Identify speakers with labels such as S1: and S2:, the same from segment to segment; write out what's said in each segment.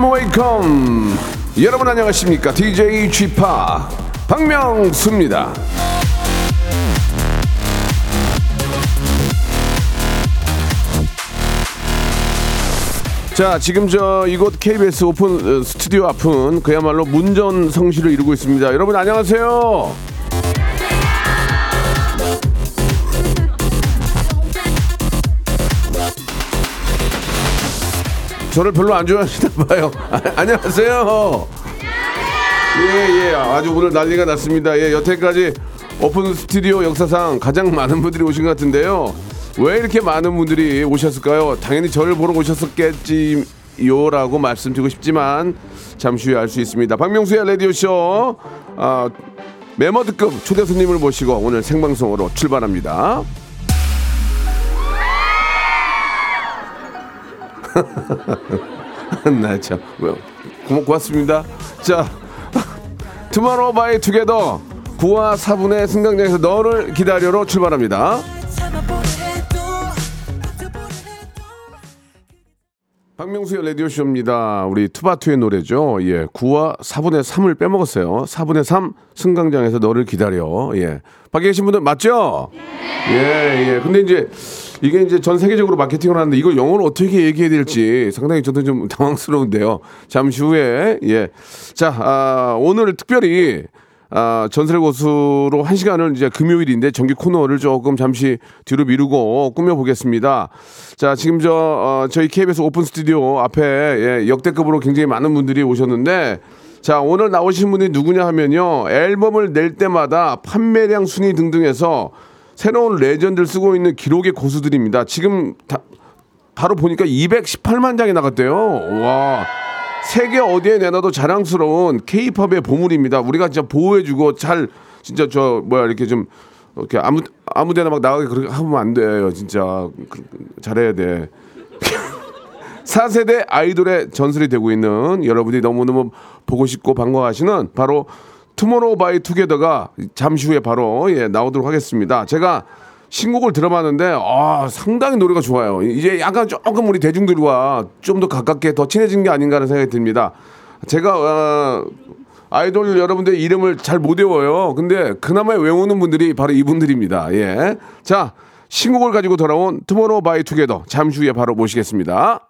S1: Wake up wake up 여러분 안녕하십니까? DJ P 박명수입니다. 자 지금 저 이곳 KBS 오픈 어, 스튜디오 앞은 그야말로 문전 성시를 이루고 있습니다. 여러분 안녕하세요 저를 별로 안 좋아하시나 봐요. 아, 안녕하세요. 예, 예. 아주 오늘 난리가 났습니다. 예, 여태까지 오픈 스튜디오 역사상 가장 많은 분들이 오신 것 같은데요. 왜 이렇게 많은 분들이 오셨을까요? 당연히 저를 보러 오셨었겠지요 라고 말씀드리고 싶지만 잠시 후에 알 수 있습니다. 박명수의 라디오쇼 아, 메머드급 초대 손님을 모시고 오늘 생방송으로 출발합니다. 나 참, 뭐, 고, 고맙습니다. 자, 투마로우 바이 투게더 9와 4분의 승강장에서 너를 기다려로 출발합니다. 박명수의 라디오쇼입니다. 우리 투바투의 노래죠. 예. 9와 4분의 3을 빼먹었어요. 4분의 3 승강장에서 너를 기다려. 예. 밖에 계신 분들 맞죠? 예, 예. 근데 이제 이게 이제 전 세계적으로 마케팅을 하는데 이걸 영어로 어떻게 얘기해야 될지 상당히 저도 좀 당황스러운데요. 잠시 후에 예. 자, 아, 오늘 특별히 아, 전설 고수로 한 시간을 이제 금요일인데 정기 코너를 조금 잠시 뒤로 미루고 꾸며보겠습니다. 자, 지금 저, 어, 저희 KBS 오픈 스튜디오 앞에 예, 역대급으로 굉장히 많은 분들이 오셨는데 자, 오늘 나오신 분이 누구냐 하면요. 앨범을 낼 때마다 판매량 순위 등등해서 새로운 레전드를 쓰고 있는 기록의 고수들입니다. 지금 다, 바로 보니까 218만 장이 나갔대요. 와. 세계 어디에 내놔도 자랑스러운 케이팝의 보물입니다. 우리가 진짜 보호해주고 잘 진짜 저 뭐야 이렇게 좀 이렇게 아무 아무데나 막 나가게 그렇게 하면 안 돼요. 진짜 그, 잘해야 돼. 4세대 아이돌의 전설이 되고 있는 여러분이 너무너무 보고 싶고 반가워하시는 바로 투모로우 바이 투게더가 잠시 후에 바로 예, 나오도록 하겠습니다. 제가 신곡을 들어봤는데 아, 상당히 노래가 좋아요. 이제 약간 조금 우리 대중들과 좀 더 가깝게 더 친해진 게 아닌가 하는 생각이 듭니다. 제가 어, 아이돌 여러분들 이름을 잘 못 외워요. 근데 그나마 외우는 분들이 바로 이분들입니다. 예. 자, 신곡을 가지고 돌아온 투모로우 바이 투게더 잠시 후에 바로 모시겠습니다.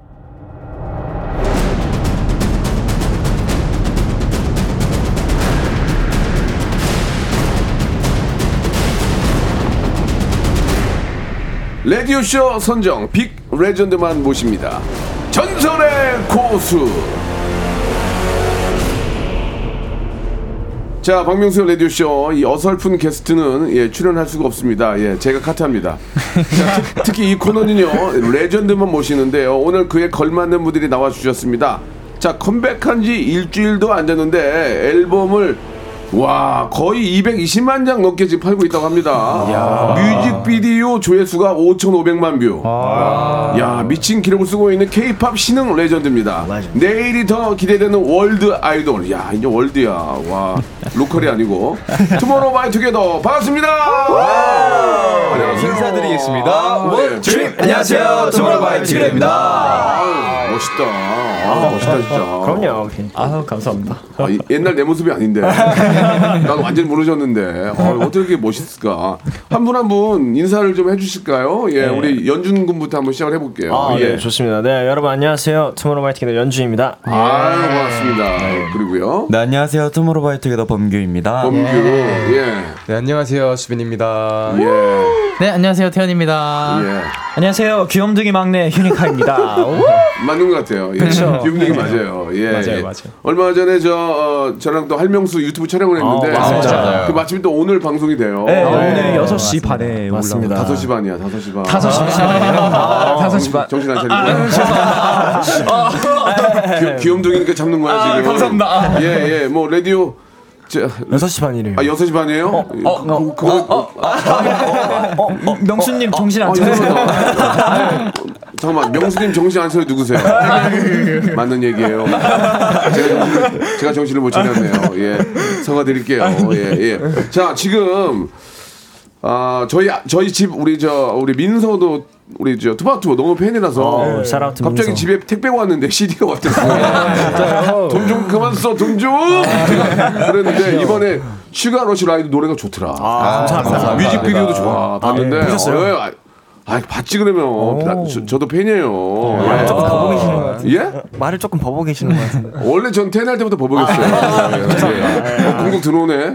S1: 라디오쇼 선정 big legend만 모십니다. 전설의 고수. 자, 박명수 라디오쇼 이 어설픈 게스트는 예, 출연할 수가 없습니다. 예, 제가 커트합니다. 자, 특, 특히 이 코너는요 legend만 모시는데요. 오늘 그에 걸맞는 분들이 나와 주셨습니다. 자, 컴백한 지 일주일도 안 됐는데 앨범을 와 거의 220만 장 넘게 지금 팔고 있다고 합니다. 뮤직비디오 조회수가 5,500만 view. 야 미친 기록을 쓰고 있는 K-팝 신흥 legend입니다. 내일이 더 기대되는 world 아이돌. 야 이제 world야. 와 local이 아니고 투모로우 바이 투게더 반갑습니다. 안녕하세요.
S2: 인사드리겠습니다.
S1: 네.
S2: One dream 안녕하세요. 투모로우바이투게더입니다.
S1: 아, 멋있다. 아, 멋있다 진짜.
S3: 그럼요. 아 감사합니다.
S1: 아, 이- 옛날 내 모습이 아닌데. 난 완전 모르셨는데. 어, 어떻게 이렇게 멋있을까. 한분 한분 인사를 좀 해주실까요? 예, 우리 연준 군부터 한번 시작을 해볼게요.
S3: 아,
S1: 예.
S3: 네, 좋습니다. 네, 여러분 안녕하세요. 투모로우바이투게더의 연준입니다.
S1: 아유, 고맙습니다. 그리고요.
S2: 네 안녕하세요. 투모로우바이 투게더 범규입니다.
S1: 범규. 예.
S4: 네, 안녕하세요. 수빈입니다.
S1: 예.
S4: 네, 안녕하세요. 태현입니다.
S1: 예.
S3: 안녕하세요. 귀염둥이 막내 휴닝카이입니다.
S1: 맞는 것 같아요. 예.
S3: 그쵸.
S1: 기분이 맞아요. 예.
S3: 맞아요,
S1: 예.
S3: 맞아요.
S1: 얼마 전에 저 어, 저랑 또 할명수 유튜브 촬영을 했는데
S3: 아, 맞아요.
S1: 그 마침 또 오늘 방송이 돼요.
S3: 네,
S1: 어.
S3: 오늘 6시 반에
S1: 맞습니다.
S3: 올라옵니다.
S1: 5시 반이야. 5시 반.
S3: 5시
S1: 아,
S3: 반이에요? 5시 반.
S1: 정신 안 차리고. 귀- 귀염둥이니까 잡는 거야, 지금.
S3: 감사합니다.
S1: 예, 예. 뭐 라디오 저,
S3: 6시 반이래요.
S1: 아, 6시 반이에요?
S3: 어,
S1: 그, 그거
S3: 어, 명수님 정신 안
S1: 아? 이상하다. 잠깐만, 명수님 정신 안 차려 누구세요? 맞는 얘기예요. 제가 정신을, 제가 정신을 못 차렸네요. 예, 사과드릴게요. 예, 예. 자, 지금 아 저희 저희 집 우리 저 우리 민서도 우리 저 투바투 너무 팬이라서
S3: 어, shout out
S1: 갑자기. 집에 택배가 왔는데 CD가 왔더라고요. 돈좀 그만 써, 돈 좀. 제가 그랬는데 이번에 Sugar Rush Ride 노래가 좋더라.
S3: 감사합니다.
S1: 뮤직비디오도 좋아. 봤는데.
S3: 예, 보셨어요?
S1: 어, 예. 아, 아, 봤지 그러면. 나, 저, 도 팬이에요. 예.
S3: 조금 버벅 계시는 것 같은데.
S1: 예?
S3: 말을 조금 버벅 계시는 것 같은데.
S1: 원래 전 태어날 때부터 버벅였어요. 예. 어, 공격 들어오네.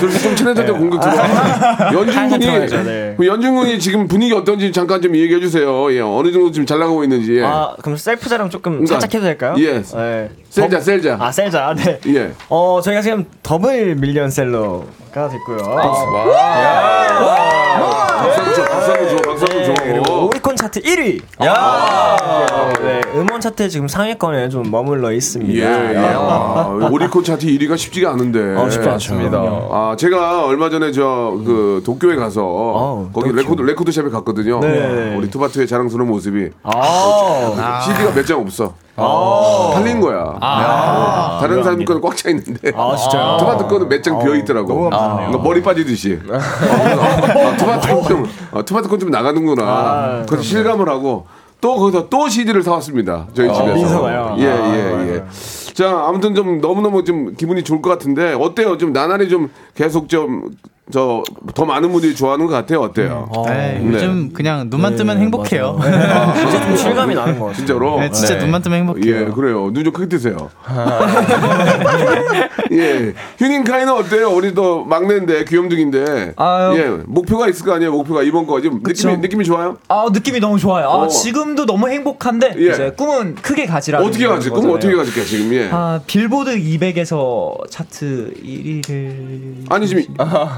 S1: 저렇게 좀 친해질 때 공격 들어와. 연준 군이,
S3: 들어야죠, 네.
S1: 그 연준 군이 지금 분위기 어떤지 잠깐 좀 얘기해 주세요. 예. 어느 정도 지금 잘 나가고 있는지. 예.
S3: 아, 그럼 셀프 자랑 조금
S1: 그러니까,
S3: 살짝 해도 될까요?
S1: 예.
S3: 네.
S1: 셀자,
S3: 더-
S1: 셀자.
S3: 아, 셀자. 네.
S1: 예.
S3: 어, 저희가 지금 더블 밀리언셀러가 됐고요.
S1: 한번 줘, 한번 줘, 한번 줘.
S3: 그리고 오리콘 차트 1위. 네, 음원 차트에 지금 상위권에 좀 머물러 있습니다.
S1: 예, 예. 아, 오리콘 차트 1위가 쉽지가 않은데.
S3: 어, 쉽지 않습니다.
S1: 아, 제가 얼마 전에 저 그 도쿄에 가서
S3: 어,
S1: 거기
S3: 도쿄.
S1: 레코드 레코드 shop에 갔거든요.
S3: 네.
S1: 우리 투바투의 자랑스러운 모습이
S3: 아,
S1: CD가 몇 장 없어. 팔린 거야. 다른 사람 거는 꽉 차 있는데.
S3: 아, 진짜요?
S1: 투바투 거는 몇 장 비어 있더라고. 그러니까 머리 빠지듯이. 아, 투바투 건 좀, 아, 투바투 건좀 나가는구나. 그래서 실감을 하고 또 거기서 또 CD를 사왔습니다. 저희 집에서.
S3: 민서가요?
S1: 예, 예, 예. 자, 아무튼 좀 너무너무 좀 기분이 좋을 것 같은데 어때요? 좀 나날이 좀 계속 좀 저 더 많은 분들이 좋아하는 것 같아요. 어때요?
S4: 네,
S1: 네.
S4: 요즘 그냥 눈만 뜨면 행복해요.
S3: 진짜 좀 실감이 나는 것 같아요.
S1: 진짜로?
S4: 네, 진짜 눈만 뜨면 행복해요.
S1: 예, 그래요. 눈 좀 크게 뜨세요. 예. 휴닝카이는 어때요? 우리 또 막내인데, 귀염둥인데.
S5: 아유.
S1: 예, 목표가 있을 거 아니에요? 목표가 이번 거. 지금
S5: 그쵸.
S1: 느낌이, 느낌이 좋아요?
S5: 아 느낌이 너무 좋아요. 아
S1: 어.
S5: 지금도 너무 행복한데
S1: 예.
S5: 이제 꿈은 크게 가지라.
S1: 어떻게 가지? 그럼 어떻게 가질게요, 지금? 예.
S5: 아 빌보드 200에서 차트 1위를.
S1: 아니, 지금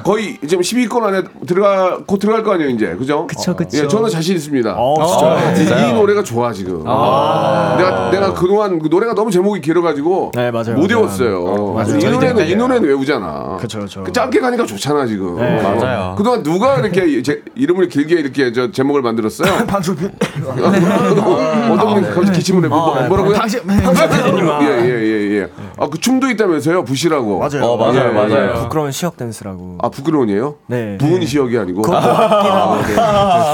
S1: 거의 지금 10위권 안에 들어가, 곧 들어갈 거 아니에요, 이제. 그죠?
S5: 그쵸 그쵸.
S1: 예, 저는 자신 있습니다.
S3: 어, 진짜요?
S1: 이, 이 노래가 좋아 지금. 내가 내가 그동안 그 노래가 너무 제목이 길어가지고
S3: 네, 맞아요,
S1: 못
S3: 맞아요.
S1: 외웠어요.
S3: 맞아요.
S1: 이 노래는 이 노래는 외우잖아.
S3: 그쵸, 그쵸.
S1: 그 짧게 가니까 좋잖아 지금.
S3: 네,
S4: 맞아요.
S1: 그동안 누가 이렇게 제, 이름을 길게 이렇게 저 제목을 만들었어요?
S3: 방송비.
S1: 어떤 분이 갑자기 기침을 해. 뭐,
S3: 아, 네.
S1: 뭐라고요?
S4: 당신
S1: 예예예 예. 아그 춤도 있다면서요? 부시라고.
S3: 맞아요.
S2: 어, 맞아요,
S1: 예,
S2: 맞아요.
S1: 예.
S3: 부끄러운 시역 댄스라고.
S1: 아 부끄 러운이에요?
S3: 네.
S1: 부은 시역이 아니고.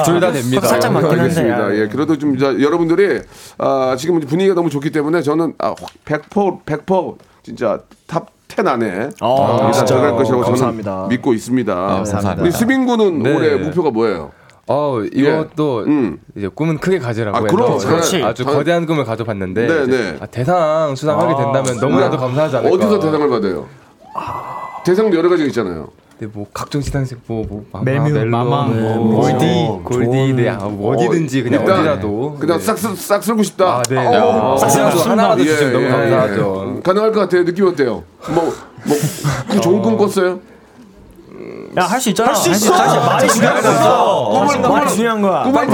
S2: 둘다 됩니다.
S3: 살짝 맞긴 한데.
S1: 알겠습니다.
S3: 아,
S1: 예, 그래도 좀 자, 여러분들이 아, 지금 분위기가 너무 좋기 때문에 저는 아, 100% 100% 진짜 탑10 안에
S3: 아,
S1: 일단? 들어갈 것이라고
S3: 감사합니다.
S1: 저는 믿고 있습니다.
S4: 감사합니다.
S1: 우리 수빈 군은
S2: 네.
S1: 올해 목표가 뭐예요?
S2: 어 이것도
S1: 음.
S2: 이제 꿈은 크게 가지라고
S1: 아, 그럼, 그렇지.
S2: 아주
S1: 저-
S2: 거대한 꿈을 가져봤는데
S1: 네, 네.
S2: 아, 대상 수상하게 된다면 너무나도 감사하지 않을까
S1: 어디서 대상을 받아요? 대상도 여러 가지가 있잖아요.
S2: 네, 뭐 각종 시상식 뭐뭐
S4: 메뉴, 마마, 뭐,
S2: 골디 골디 네 아, 뭐 어디든지 그냥
S1: 일단
S2: 어디라도
S1: 그냥
S2: 네.
S1: 싹, 쓸- 싹 쓸고 싶다.
S2: 아, 네.
S1: 어,
S2: 어, 싹 하나라도 주시면 너무 감사하죠.
S1: 예. 가능할 것 같아요. 느낌 어때요? 뭐, 뭐, 그 좋은 꿈 꿨어요?
S3: 야, 할 수 있잖아. 할 수
S5: 있어.
S3: 말이 중요한 거야.
S1: 꿈을-
S3: 말이 중요한 거야.
S1: 꿈을,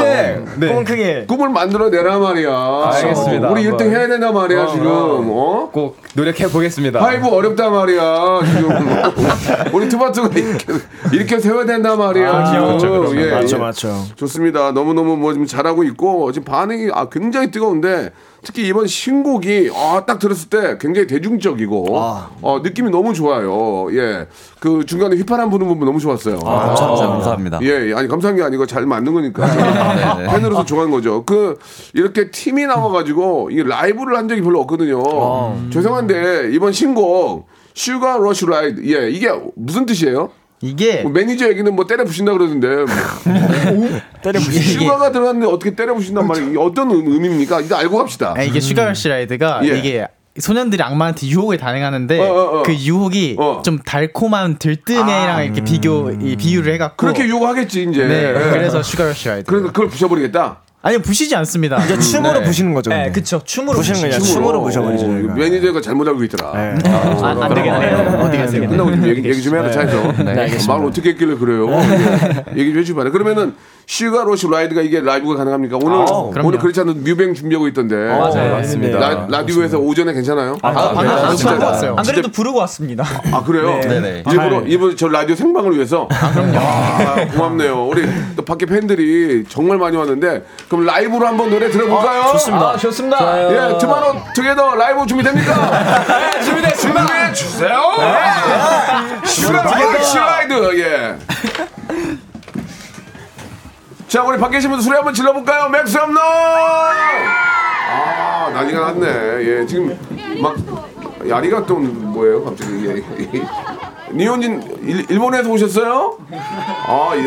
S2: 네.
S3: 꿈은 크게.
S1: 꿈을 만들어 내라 말이야.
S2: 알겠습니다.
S1: 우리 1등
S2: 한번.
S1: 해야 된단 말이야, 지금. 어?
S2: 꼭 노력해 보겠습니다.
S1: 파이팅 어렵단 말이야, 지금. 우리 투바투가 이렇게, 이렇게 세워야 된단 말이야, 지금.
S3: 그렇죠, 그렇죠.
S1: 예,
S3: 맞죠,
S1: 예.
S3: 맞죠.
S1: 좋습니다. 너무 너무 뭐 지금 잘하고 있고, 지금 반응이 아, 굉장히 뜨거운데, 특히 이번 신곡이 아, 딱 들었을 때 굉장히 대중적이고, 어, 느낌이 너무 좋아요. 예. 그 중간에 휘파람 부는 부분 너무 좋았어요.
S4: 감사합니다. 감사합니다.
S1: 예, 예. 아니 감사한 게 아니고 잘 만든 거니까 팬으로서 좋아한 거죠. 그 이렇게 팀이 나와가지고 이 라이브를 한 적이 별로 없거든요. 죄송한데 이번 신곡 Sugar Rush Ride 예 이게 무슨 뜻이에요?
S4: 이게
S1: 뭐 매니저 얘기는 뭐 때려 부신다 그러던데
S3: 때려 부시.
S1: 슈가가 들어갔는데 어떻게 때려 부신단 말이에요? 이게 어떤 의- 의미입니까? 이거 알고 갑시다.
S4: 아, 이게 슈가러시 라이드가
S1: 예.
S4: 이게 소년들이 악마한테 유혹을 단행하는데
S1: 어, 어, 어.
S4: 그 유혹이
S1: 어.
S4: 좀 달콤한 들등애랑 이렇게 비교 이 비유를 해갖고
S1: 그렇게 요구하겠지 이제.
S4: 네,
S1: 예.
S4: 그래서 슈가러쉬 아이들.
S1: 그러니까 그걸 부셔버리겠다.
S4: 아니요 부시지 않습니다.
S3: 이제 춤으로
S2: 네.
S3: 부시는 거죠.
S5: 네,
S3: 근데.
S5: 그쵸. 춤으로
S3: 부시는 거
S5: 부시죠.
S3: 그냥 춤으로 부셔버리죠.
S1: 어. 매니저가 잘못 알고 있더라.
S3: 네.
S5: 아, 안 되겠네요.
S4: 어디 가세요?
S1: 끝나고 좀 얘기, 얘기 좀 해야 돼, 차에서. 말 어떻게 했길래 그래요? 예. 얘기 좀 해주봐라. 그러면은, Sugar Rush Ride가 이게 라이브가 가능합니까? 오늘,
S4: 그럼요.
S1: 오늘 그렇지 않은 뮤뱅 준비하고 있던데.
S5: 맞아요.
S2: 맞습니다.
S1: 라, 라디오에서 오전에 괜찮아요?
S5: 아,
S4: 방금
S1: 네. 진짜-
S4: 왔어요.
S5: 안 그래도 부르고 왔습니다.
S1: 아, 그래요?
S4: 네네.
S1: 일부러, 일부러 저 라디오 생방을 위해서? 아, 고맙네요. 우리 또 밖에 팬들이 정말 많이 왔는데, 그럼 라이브로 한번 노래 들어볼까요?
S3: 좋습니다.
S5: 아, 좋습니다.
S1: 예, 투모로우 투게더 라이브 준비됩니까? 네, 준비됐습니다. 준비해 주세요. Sugar Rush Ride, 예. 자, 우리 밖에 계신 분들 소리 한번 질러볼까요? 맥스 홈런! 아, 난리가 났네. 예, 지금 막, 야리가 또 뭐예요, 갑자기. 예. 니온진, 일, 일본에서 오셨어요? 아, 예,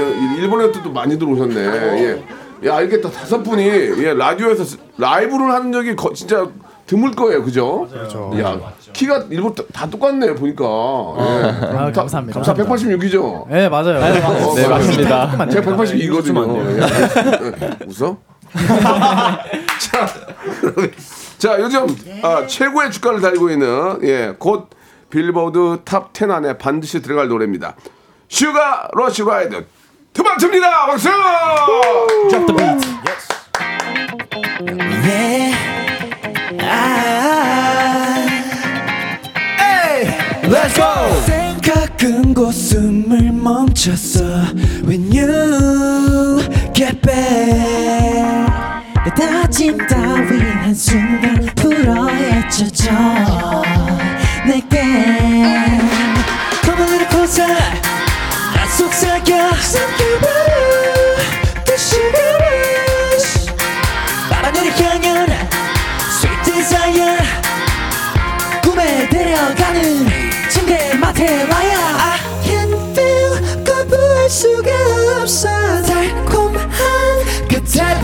S1: 일본에서 또 많이 들어오셨네. 예. 야, 이렇게 또 다섯 분이, 예, 라디오에서 스- 라이브를 하는 적이 거, 진짜 드물 거예요, 그죠? 그렇죠. 야, 키가 일본 다, 다 똑같네, 보니까. 예.
S4: 아, 감사합니다.
S1: 감사 186이죠?
S4: 네 맞아요.
S2: 네, 맞습니다.
S1: 제가 182거든요. 예. 웃어? 자, 자 요즘 아, 최고의 주가를 달고 있는 예, 곧 빌보드 탑 10 안에 반드시 들어갈 노래입니다. Sugar Rush Ride 투바투입니다. 박수!
S6: Let's 멈췄어 When you get back 내 다짐 따윈 한순간 풀어 헤쳐져 내게 Come a little closer 나 속삭여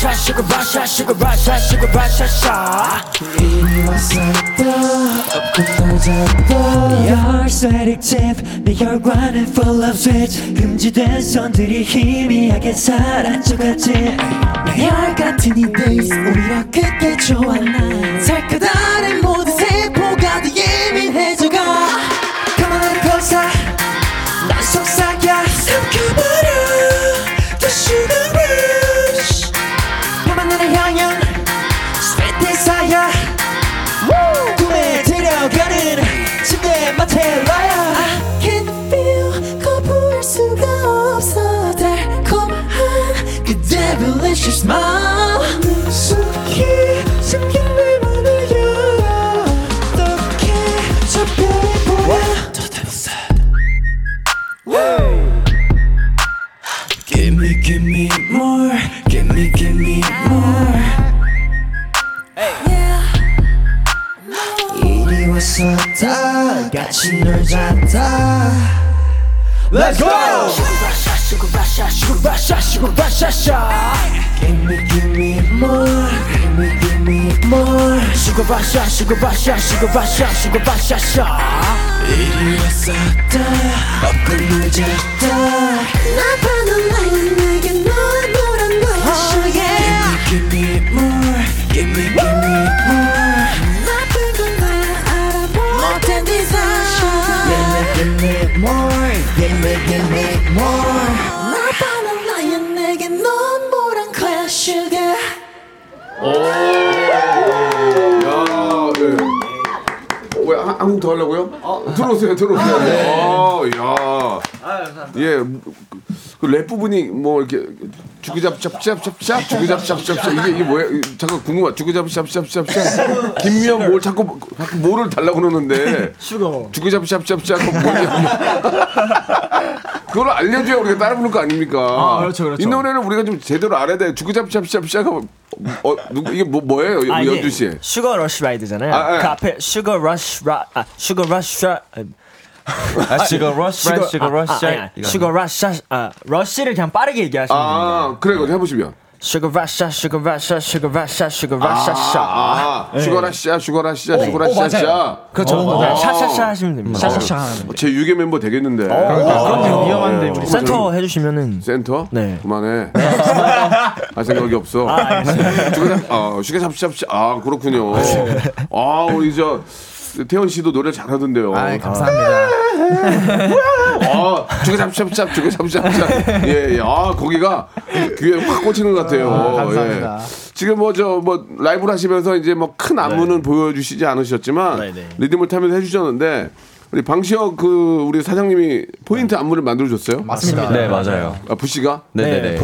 S6: 시고바샤 시고바샤 시고바샤 시고바샤샤. 이리 와서 더 업고 놀자 더 Your aesthetic tip 내 혈관은 full of switch 금지된 선들이 희미하게 사라져가지 내혈 같은 이 베이스 오히려 그게 좋아 난 살크다 delicious smile 깊숙이 잠긴 내 문을 열어 어떻게 저 별이 보여 The devil said Give me, give me more Give me, give me more 이리 와서 다 같이 놀자 다 Let's go! Me more 슈거바샤 슈거바샤 슈거바샤 슈거바샤샤 이리 와서 다 업고 놀자 다 나타난 나의 내게 너의 노란 거야 oh, yeah. Give me, give me more Give me, give me more 나쁜 건 나야 알아보 못한 디자인 Give me, give me more Give me, give me more
S1: 곡 더 하려고요? 들어오세요, 들어오세요. 어, 야. 예, 그 랩 부분이 뭐 이렇게 주구잡잡잡잡잡 주구잡잡잡잡 이게 이게 뭐야? 잠깐 궁금해. 주구잡잡잡잡잡 김미영 뭘 자꾸 자꾸 뭐를 달라고 그러는데
S3: 슈거.
S1: 주구잡잡잡잡 뭐냐? 그걸 알려줘야 우리가 따라 부를 거 아닙니까?
S3: 아, 그렇죠, 그렇죠.
S1: 이 노래는 우리가 좀 제대로 알아야 돼. 주구잡잡잡잡 어 누구 이게 뭐 뭐예요?
S3: 아,
S1: 연주 씨.
S3: 슈거 러쉬 라이드잖아요.
S1: 아, 아.
S3: 그 앞에 슈거 러쉬 라, 아, 슈거 러쉬 라,
S2: 아, 슈거 러쉬
S3: 슈거
S2: 슈거
S3: 아,
S2: 러쉬
S3: 아, 아니, 슈거 러쉬 아 러쉬를 그냥 빠르게 얘기하시면.
S1: 아 그래 그거 해보시면.
S3: 슈거 러쉬 슈거 러쉬 슈거 러쉬 슈거 러쉬
S1: 아, 아, 슈거라시아, 슈거라시아, 슈거라시아.
S3: 그렇죠. 네, 샤샤샤 하시면 됩니다.
S5: 샤샤샤
S1: 제6의 멤버 되겠는데.
S4: 그럼요. 위험한데 우리.
S3: 센터 해주시면은
S1: 센터?
S3: 네.
S1: 그만해. 할 생각이 없어. 아, sugar잡잡잡. 아, 그렇군요. 아, 우리 저 태현 씨도 노래 잘하던데요.
S4: 아, 감사합니다.
S1: 아, sugar잡잡잡, sugar잡잡잡. 예, 예. 아, 거기가 귀에 확 꽂히는 것 같아요.
S4: 아, 감사합니다.
S1: 예. 지금 뭐 저뭐 라이브를 하시면서 이제 뭐 큰 안무는 보여주시지 않으셨지만
S3: 네, 네.
S1: 리듬을 타면서 해주셨는데 우리 방시혁 그 우리 사장님이 포인트 안무를 만들어줬어요.
S4: 맞습니다.
S2: 네, 맞아요.
S1: 아 부시가?
S2: 네네네.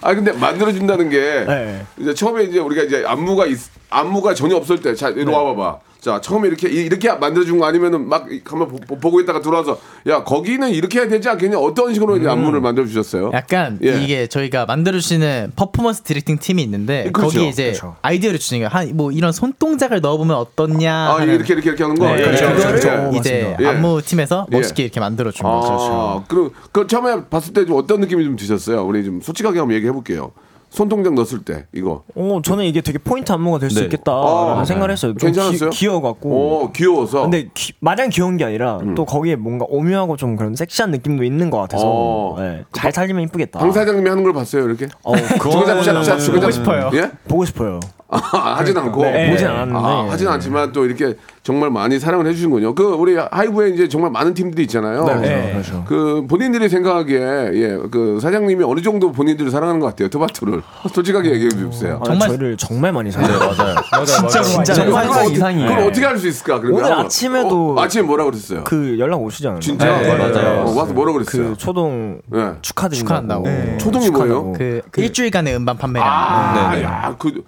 S1: 아 근데 만들어준다는 게
S3: 네.
S1: 이제 처음에 이제 우리가 이제 안무가 있, 안무가 전혀 없을 때 자 이리 와봐봐. 자 처음에 이렇게 이- 이렇게 만들어준 거 아니면은 막 이- 가만 보- 보- 보고 있다가 들어와서 야 거기는 이렇게 해야 되지 않겠냐 어떤 식으로 이제 안무를 만들어 주셨어요?
S4: 약간
S1: 예.
S4: 이게 저희가 만들어주시는 퍼포먼스 directing 팀이 있는데
S1: 그렇죠.
S4: 거기에 이제
S3: 그렇죠.
S4: 아이디어를 주는 거예요. 한 뭐 이런 손 동작을 넣어보면 어떠냐.
S1: 아
S4: 하는
S1: 이렇게 이렇게 이렇게 하는 거.
S4: 네,
S1: 예,
S4: 그렇죠,
S1: 예,
S4: 그렇죠.
S1: 예.
S4: 이제
S1: 예.
S4: 안무 팀에서
S1: 예.
S4: 멋있게 이렇게 만들어 준 거죠.
S1: 아, 그럼 그 처음에 봤을 때 좀 어떤 느낌이 좀 드셨어요? 우리 좀 솔직하게 한번 얘기해 볼게요. 손동작 넣었을 때 이거.
S3: 어, 저는 이게 되게 포인트 안무가 될수
S2: 네.
S3: 있겠다라는
S1: 아,
S3: 생각을 했어요. 좀
S1: 괜찮았어요?
S3: 귀, 귀여워갖고.
S1: 오 귀여워서.
S3: 근데 기- 마냥 귀여운 게 아니라 또 거기에 뭔가 오묘하고 좀 그런 섹시한 느낌도 있는 것 같아서
S1: 어.
S3: 네, 잘 살리면 이쁘겠다.
S1: 방 사장님이 하는 걸 봤어요 이렇게.
S3: 어,
S1: 주구잡
S4: 보고 싶어요.
S1: 예?
S3: 보고 싶어요.
S1: 아, 하진 않고.
S3: 네, 보진 않았는데.
S1: 아, 하진 않지만 또 이렇게 정말 많이 사랑을 해주시는군요. 그 우리 하이브에 이제 정말 많은 팀들이 있잖아요.
S3: 네, 그렇죠.
S1: 그 본인들이 생각하기에 예, 그 사장님이 어느 정도 본인들을 사랑하는 것 같아요. 투바투를 솔직하게 얘기해 주세요.
S3: 아,
S4: 정말-
S3: 저희를 정말 많이 사랑해요.
S2: 맞아요.
S3: 진짜로 진짜
S1: 그걸
S3: 정말
S1: 어떻게-
S2: 이상이에요.
S1: 그걸 어떻게 할 수 있을까? 그러면
S3: 오늘 아침에도
S1: 어, 아침에 뭐라 그랬어요?
S3: 그 연락 오시지 않았나요?
S1: 진짜
S2: 네, 맞아요.
S1: 어, 와서 뭐라 그랬어요?
S3: 그 초동
S1: 네.
S3: 축하드린다고.
S4: 축하한다고. 네.
S1: 초동이 뭐예요?
S4: 그, 일주일간의 음반 판매량.
S1: 아,
S2: 네, 네.
S1: 야, 그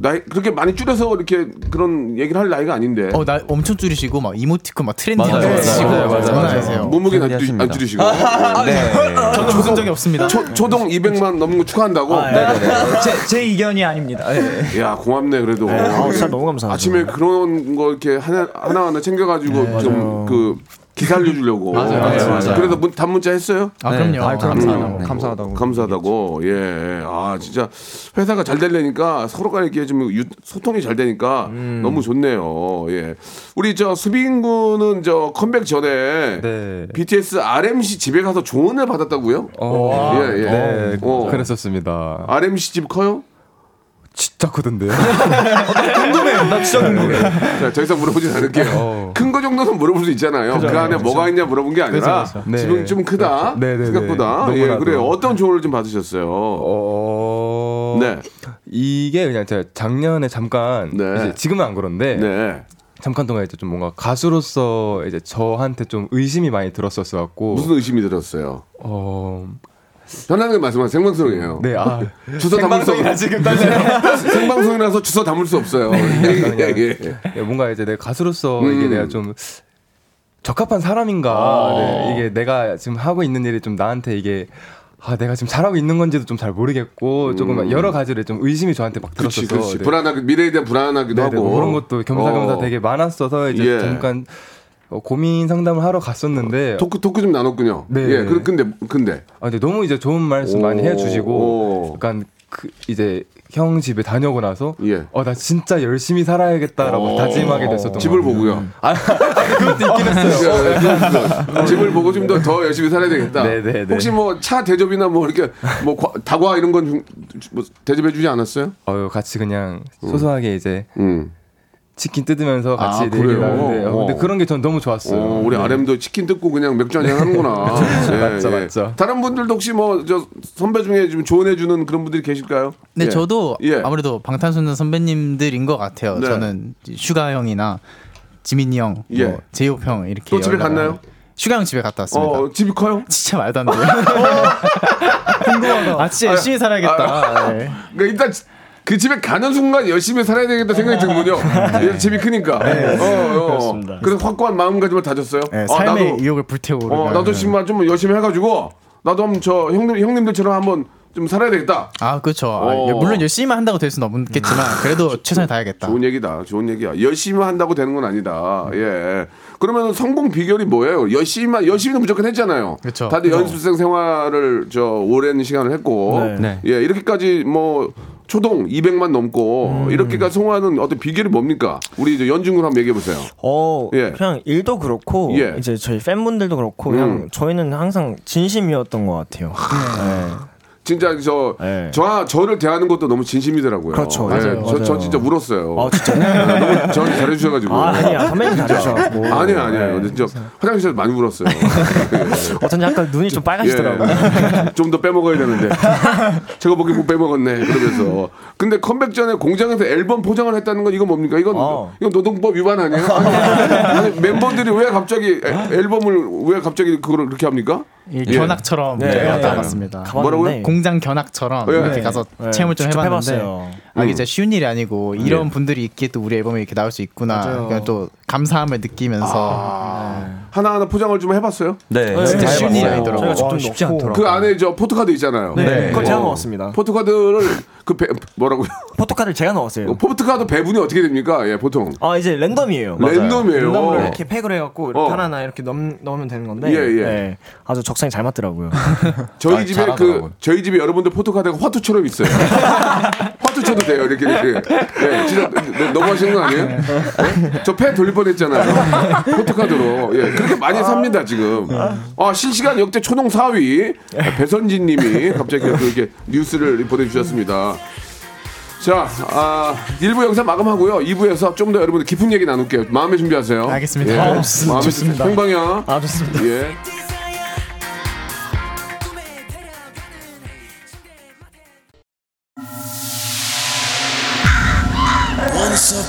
S1: 나이 그렇게 많이 줄여서 이렇게 그런 얘기를 할 나이가 아닌데.
S4: 어, 나 엄청 줄이시고 막 이모티콘 막 트렌디한 거
S2: 맞아요,
S4: 쓰시고
S2: 맞아요.
S1: 몸무게는 안, 줄-. 안 줄이시고.
S2: 네.
S4: 저는 웃은 적이 없습니다.
S1: 초, 초동 200만 넘는 거 축하한다고?
S5: 제, 제 의견이 아닙니다. 예.
S1: 야 고맙네 그래도.
S3: 아, 진짜 너무 감사하죠.
S1: 아침에 그런 거 이렇게 하나 하나, 하나 챙겨가지고 좀 그 기사 알려주려고.
S4: 맞아요, 맞아요, 맞아요.
S1: 그래서 문, 단문자 했어요?
S4: 아, 그럼요.
S2: 네. 아.
S4: 감사하다고.
S2: 네.
S5: 감사하다고.
S1: 감사하다고. 예. 아 진짜 회사가 잘 되려니까 서로가 이렇게 좀 유- 소통이 잘 되니까 너무 좋네요. 예. 우리 저 수빈 군은 저 컴백 전에
S2: 네.
S1: BTS RMC 집에 가서 조언을 받았다고요?
S2: 어,
S1: 예, 예.
S2: 네,
S1: 어.
S2: 그랬었습니다.
S1: RMC 집 커요?
S2: 진짜 크던데요.
S1: 자, 더 이상 물어보진 않을게요.
S2: 어.
S1: 큰거 정도는 물어볼 수 있잖아요. 그 안에 뭐가 있냐 물어본 게 아니라
S4: 그죠,
S2: 그죠. 네.
S1: 좀 크다.
S2: 네, 네, 네.
S1: 생각보다. 예,
S2: 너무나도.
S1: 그래요. 어떤 조언을 좀 받으셨어요?
S2: 어.
S1: 네.
S2: 이게 그냥 제가 작년에 잠깐
S1: 네.
S2: 이제 지금은 안 그런데
S1: 네.
S2: 잠깐 동안 이제 좀 뭔가 가수로서 이제 저한테 좀 의심이 많이 들었었어 갖고
S1: 무슨 의심이 들었어요?
S2: 어.
S1: 편안하게 말씀하세요. 생방송이에요.
S2: 네, 아.
S1: 주소 담을 수 없어요.
S2: 지금.
S1: 생방송이라서 주소 담을 수 없어요. 예, 예.
S2: 예, 뭔가 이제 내 가수로서
S1: 음.
S2: 이게 내가 좀 적합한 사람인가.
S1: 아.
S2: 네, 이게 내가 지금 하고 있는 일이 좀 나한테 이게 아 내가 지금 잘하고 있는 건지도 좀 잘 모르겠고 조금 여러 가지를 좀 의심이 저한테 막
S1: 음.
S2: 들었어서
S1: 그렇지.
S2: 네.
S1: 불안하게 미래에 대한 불안하기도
S2: 네네,
S1: 하고
S2: 뭐 그런 것도 겸사겸사
S1: 어.
S2: 되게 많았어서 이제
S1: 예.
S2: 잠깐 어, 고민 상담을 하러 갔었는데
S1: 토크 토크 좀 나눴군요.
S2: 네.
S1: 예. 그- 근데 근데
S2: 아 근데 너무 이제 좋은 말씀
S1: 오,
S2: 많이 해주시고
S1: 오.
S2: 약간 그 이제 형 집에 다녀오고 나서
S1: 예.
S2: 어나 진짜 열심히 살아야겠다라고
S1: 어.
S2: 다짐하게 됐었던
S1: 집을
S2: 것 같아요.
S1: 보고요.
S2: 아 그것도 있긴 했어요.
S1: 예, 예, 그거. 집을 보고 좀 더 더 열심히 살아야 되겠다.
S2: 네, 네, 네.
S1: 혹시 뭐 차 대접이나 뭐 이렇게 뭐 과- 다과 이런 건 좀, 뭐 대접해 주지 않았어요?
S2: 어 같이 그냥 소소하게 이제
S1: 음.
S2: 치킨 뜯으면서 같이
S1: 아, 그래요?
S2: 하는데 어, 근데
S1: 어.
S2: 그런 게 전 너무 좋았어요.
S1: 어, 우리
S2: 네.
S1: RM도 치킨 뜯고 그냥 맥주 한잔 하는구나. 예,
S2: 맞죠, 맞죠.
S1: 다른 분들도 혹시 뭐 저 선배 중에 좀 조언해 주는 그런 분들이 계실까요?
S4: 근데
S1: 예.
S4: 저도
S1: 예.
S4: 아무래도 방탄소년 선배님들인 것 같아요.
S1: 네.
S4: 저는 슈가 형이나 지민이 형,
S1: 예.
S4: 뭐 제이홉 형 이렇게
S1: 또 집에 갔나요?
S4: 하고. 슈가 형 집에 갔다 왔습니다.
S1: 어, 집이 커요?
S4: 진짜 말도 안 돼요. 아 진짜 열심히 살아야겠다. 네.
S1: 그러니까 일단 그 집에 가는 순간 열심히 살아야 되겠다 생각이 드는군요. 예, 집이 크니까. 어, 어. 그래서 확고한 마음가짐을 다졌어요.
S4: 네,
S1: 아,
S4: 삶의
S1: 나도,
S4: 의욕을 불태우고.
S1: 어, 나도 정말 좀 열심히 해가지고 나도 한번 저 형님 형님들처럼 한번 좀 살아야 되겠다.
S4: 아 그렇죠. 아,
S1: 어.
S4: 물론 열심히만 한다고 될 수는 없겠지만 그래도 최선을 다하겠다.
S1: 좋은 얘기다. 좋은 얘기야. 열심히 한다고 되는 건 아니다. 예. 그러면 성공 비결이 뭐예요? 열심히만 열심히는 무조건 했잖아요.
S4: 그쵸.
S1: 다들 연습생 생활을 저 오랜 시간을 했고,
S3: 네.
S1: 예 이렇게까지 뭐 초동 200만 넘고 이렇게까지 성공하는 어떤 비결이 뭡니까? 우리 이제 연중군 한번 얘기해 보세요.
S3: 어
S1: 예.
S3: 그냥 일도 그렇고
S1: 예.
S3: 이제 저희 팬분들도 그렇고 그냥
S1: 음.
S3: 저희는 항상 진심이었던 것 같아요. 네.
S1: 진짜 저,
S3: 네.
S1: 저 저를 대하는 것도 너무 진심이더라고요.
S3: 그렇죠.
S1: 예,
S3: 맞아요,
S1: 저, 저
S3: 맞아요.
S1: 진짜 울었어요.
S3: 아 진짜요?
S1: 예, 너무 저한테 잘해주셔가지고.
S3: 아 아니야 선배님 잘하셔갖고
S1: 아니에요, 아니에요. 근데 진짜 화장실에서 많이 울었어요.
S3: 어쩐지 약간 눈이 좀 빨가시더라고요.
S1: 예. 좀더 빼먹어야 되는데. 저거 보기 못 빼먹었네. 그러면서. 근데 컴백 전에 공장에서 앨범 포장을 했다는 건 이건 뭡니까? 이건,
S3: 어.
S1: 이건 노동법 위반 아니에요? 아니, 아니, 멤버들이 왜 갑자기 애- 앨범을 왜 갑자기 그걸 그렇게 합니까?
S4: 이
S1: 예.
S4: 견학처럼
S3: 네. 네.
S4: 가봤습니다.
S3: 가봤는데
S1: 뭐라고요?
S4: 공장 견학처럼
S1: 예.
S4: 이렇게 가서
S3: 네.
S4: 체험을 좀 해봤는데
S3: 해봤어요.
S4: 아 이게 진짜 쉬운 일이 아니고 이런 분들이 있기에 또 우리 앨범에 이렇게 나올 수 있구나. 그냥 또 감사함을 느끼면서
S1: 하나하나 포장을 좀 해봤어요?
S7: 네.
S4: 진짜
S3: 네,
S4: 쉬운 일이. 아니더라고요.
S3: 저희가
S5: 와, 쉽지 않더라고요.
S1: 그 안에 저 포토카드 있잖아요.
S3: 네, 그걸 제가
S1: 어.
S3: 넣었습니다.
S1: 포토카드를 그 배, 뭐라고요?
S3: 포토카드를 제가 넣었어요.
S1: 포토카드 배분이 어떻게 됩니까? 예, 보통.
S3: 아 이제 랜덤이에요.
S1: 랜덤이에요.
S3: 랜덤으로 이렇게 팩을 해갖고 이렇게
S1: 어.
S3: 하나하나 이렇게 넣, 넣으면 되는 건데
S1: 예, 예.
S3: 네, 아주 적성이 잘 맞더라고요.
S1: 저희
S7: 아,
S1: 집에 그
S7: 잘하더라고요.
S1: 저희 집에 여러분들 포토카드가 화투처럼 있어요. 화투 쳐도 돼요. 이렇게 이렇게. 네, 진짜 너- 너무 하시는 거 아니에요? 네? 저패 돌릴 뻔했잖아요. 포토카드로. 예, 그렇게 많이 삽니다 지금. 아 실시간 역대 초동 4위 배선진님이 갑자기 그렇게 뉴스를 보내주셨습니다. 자, 아, 1부 영상 마감하고요. 2부에서 좀 더 여러분들 깊은 얘기 나눌게요. 마음의 준비하세요.
S4: 알겠습니다.
S1: 예.
S4: 아,
S1: 좋습니다. 홍방향.
S3: 아 좋습니다.
S1: 예.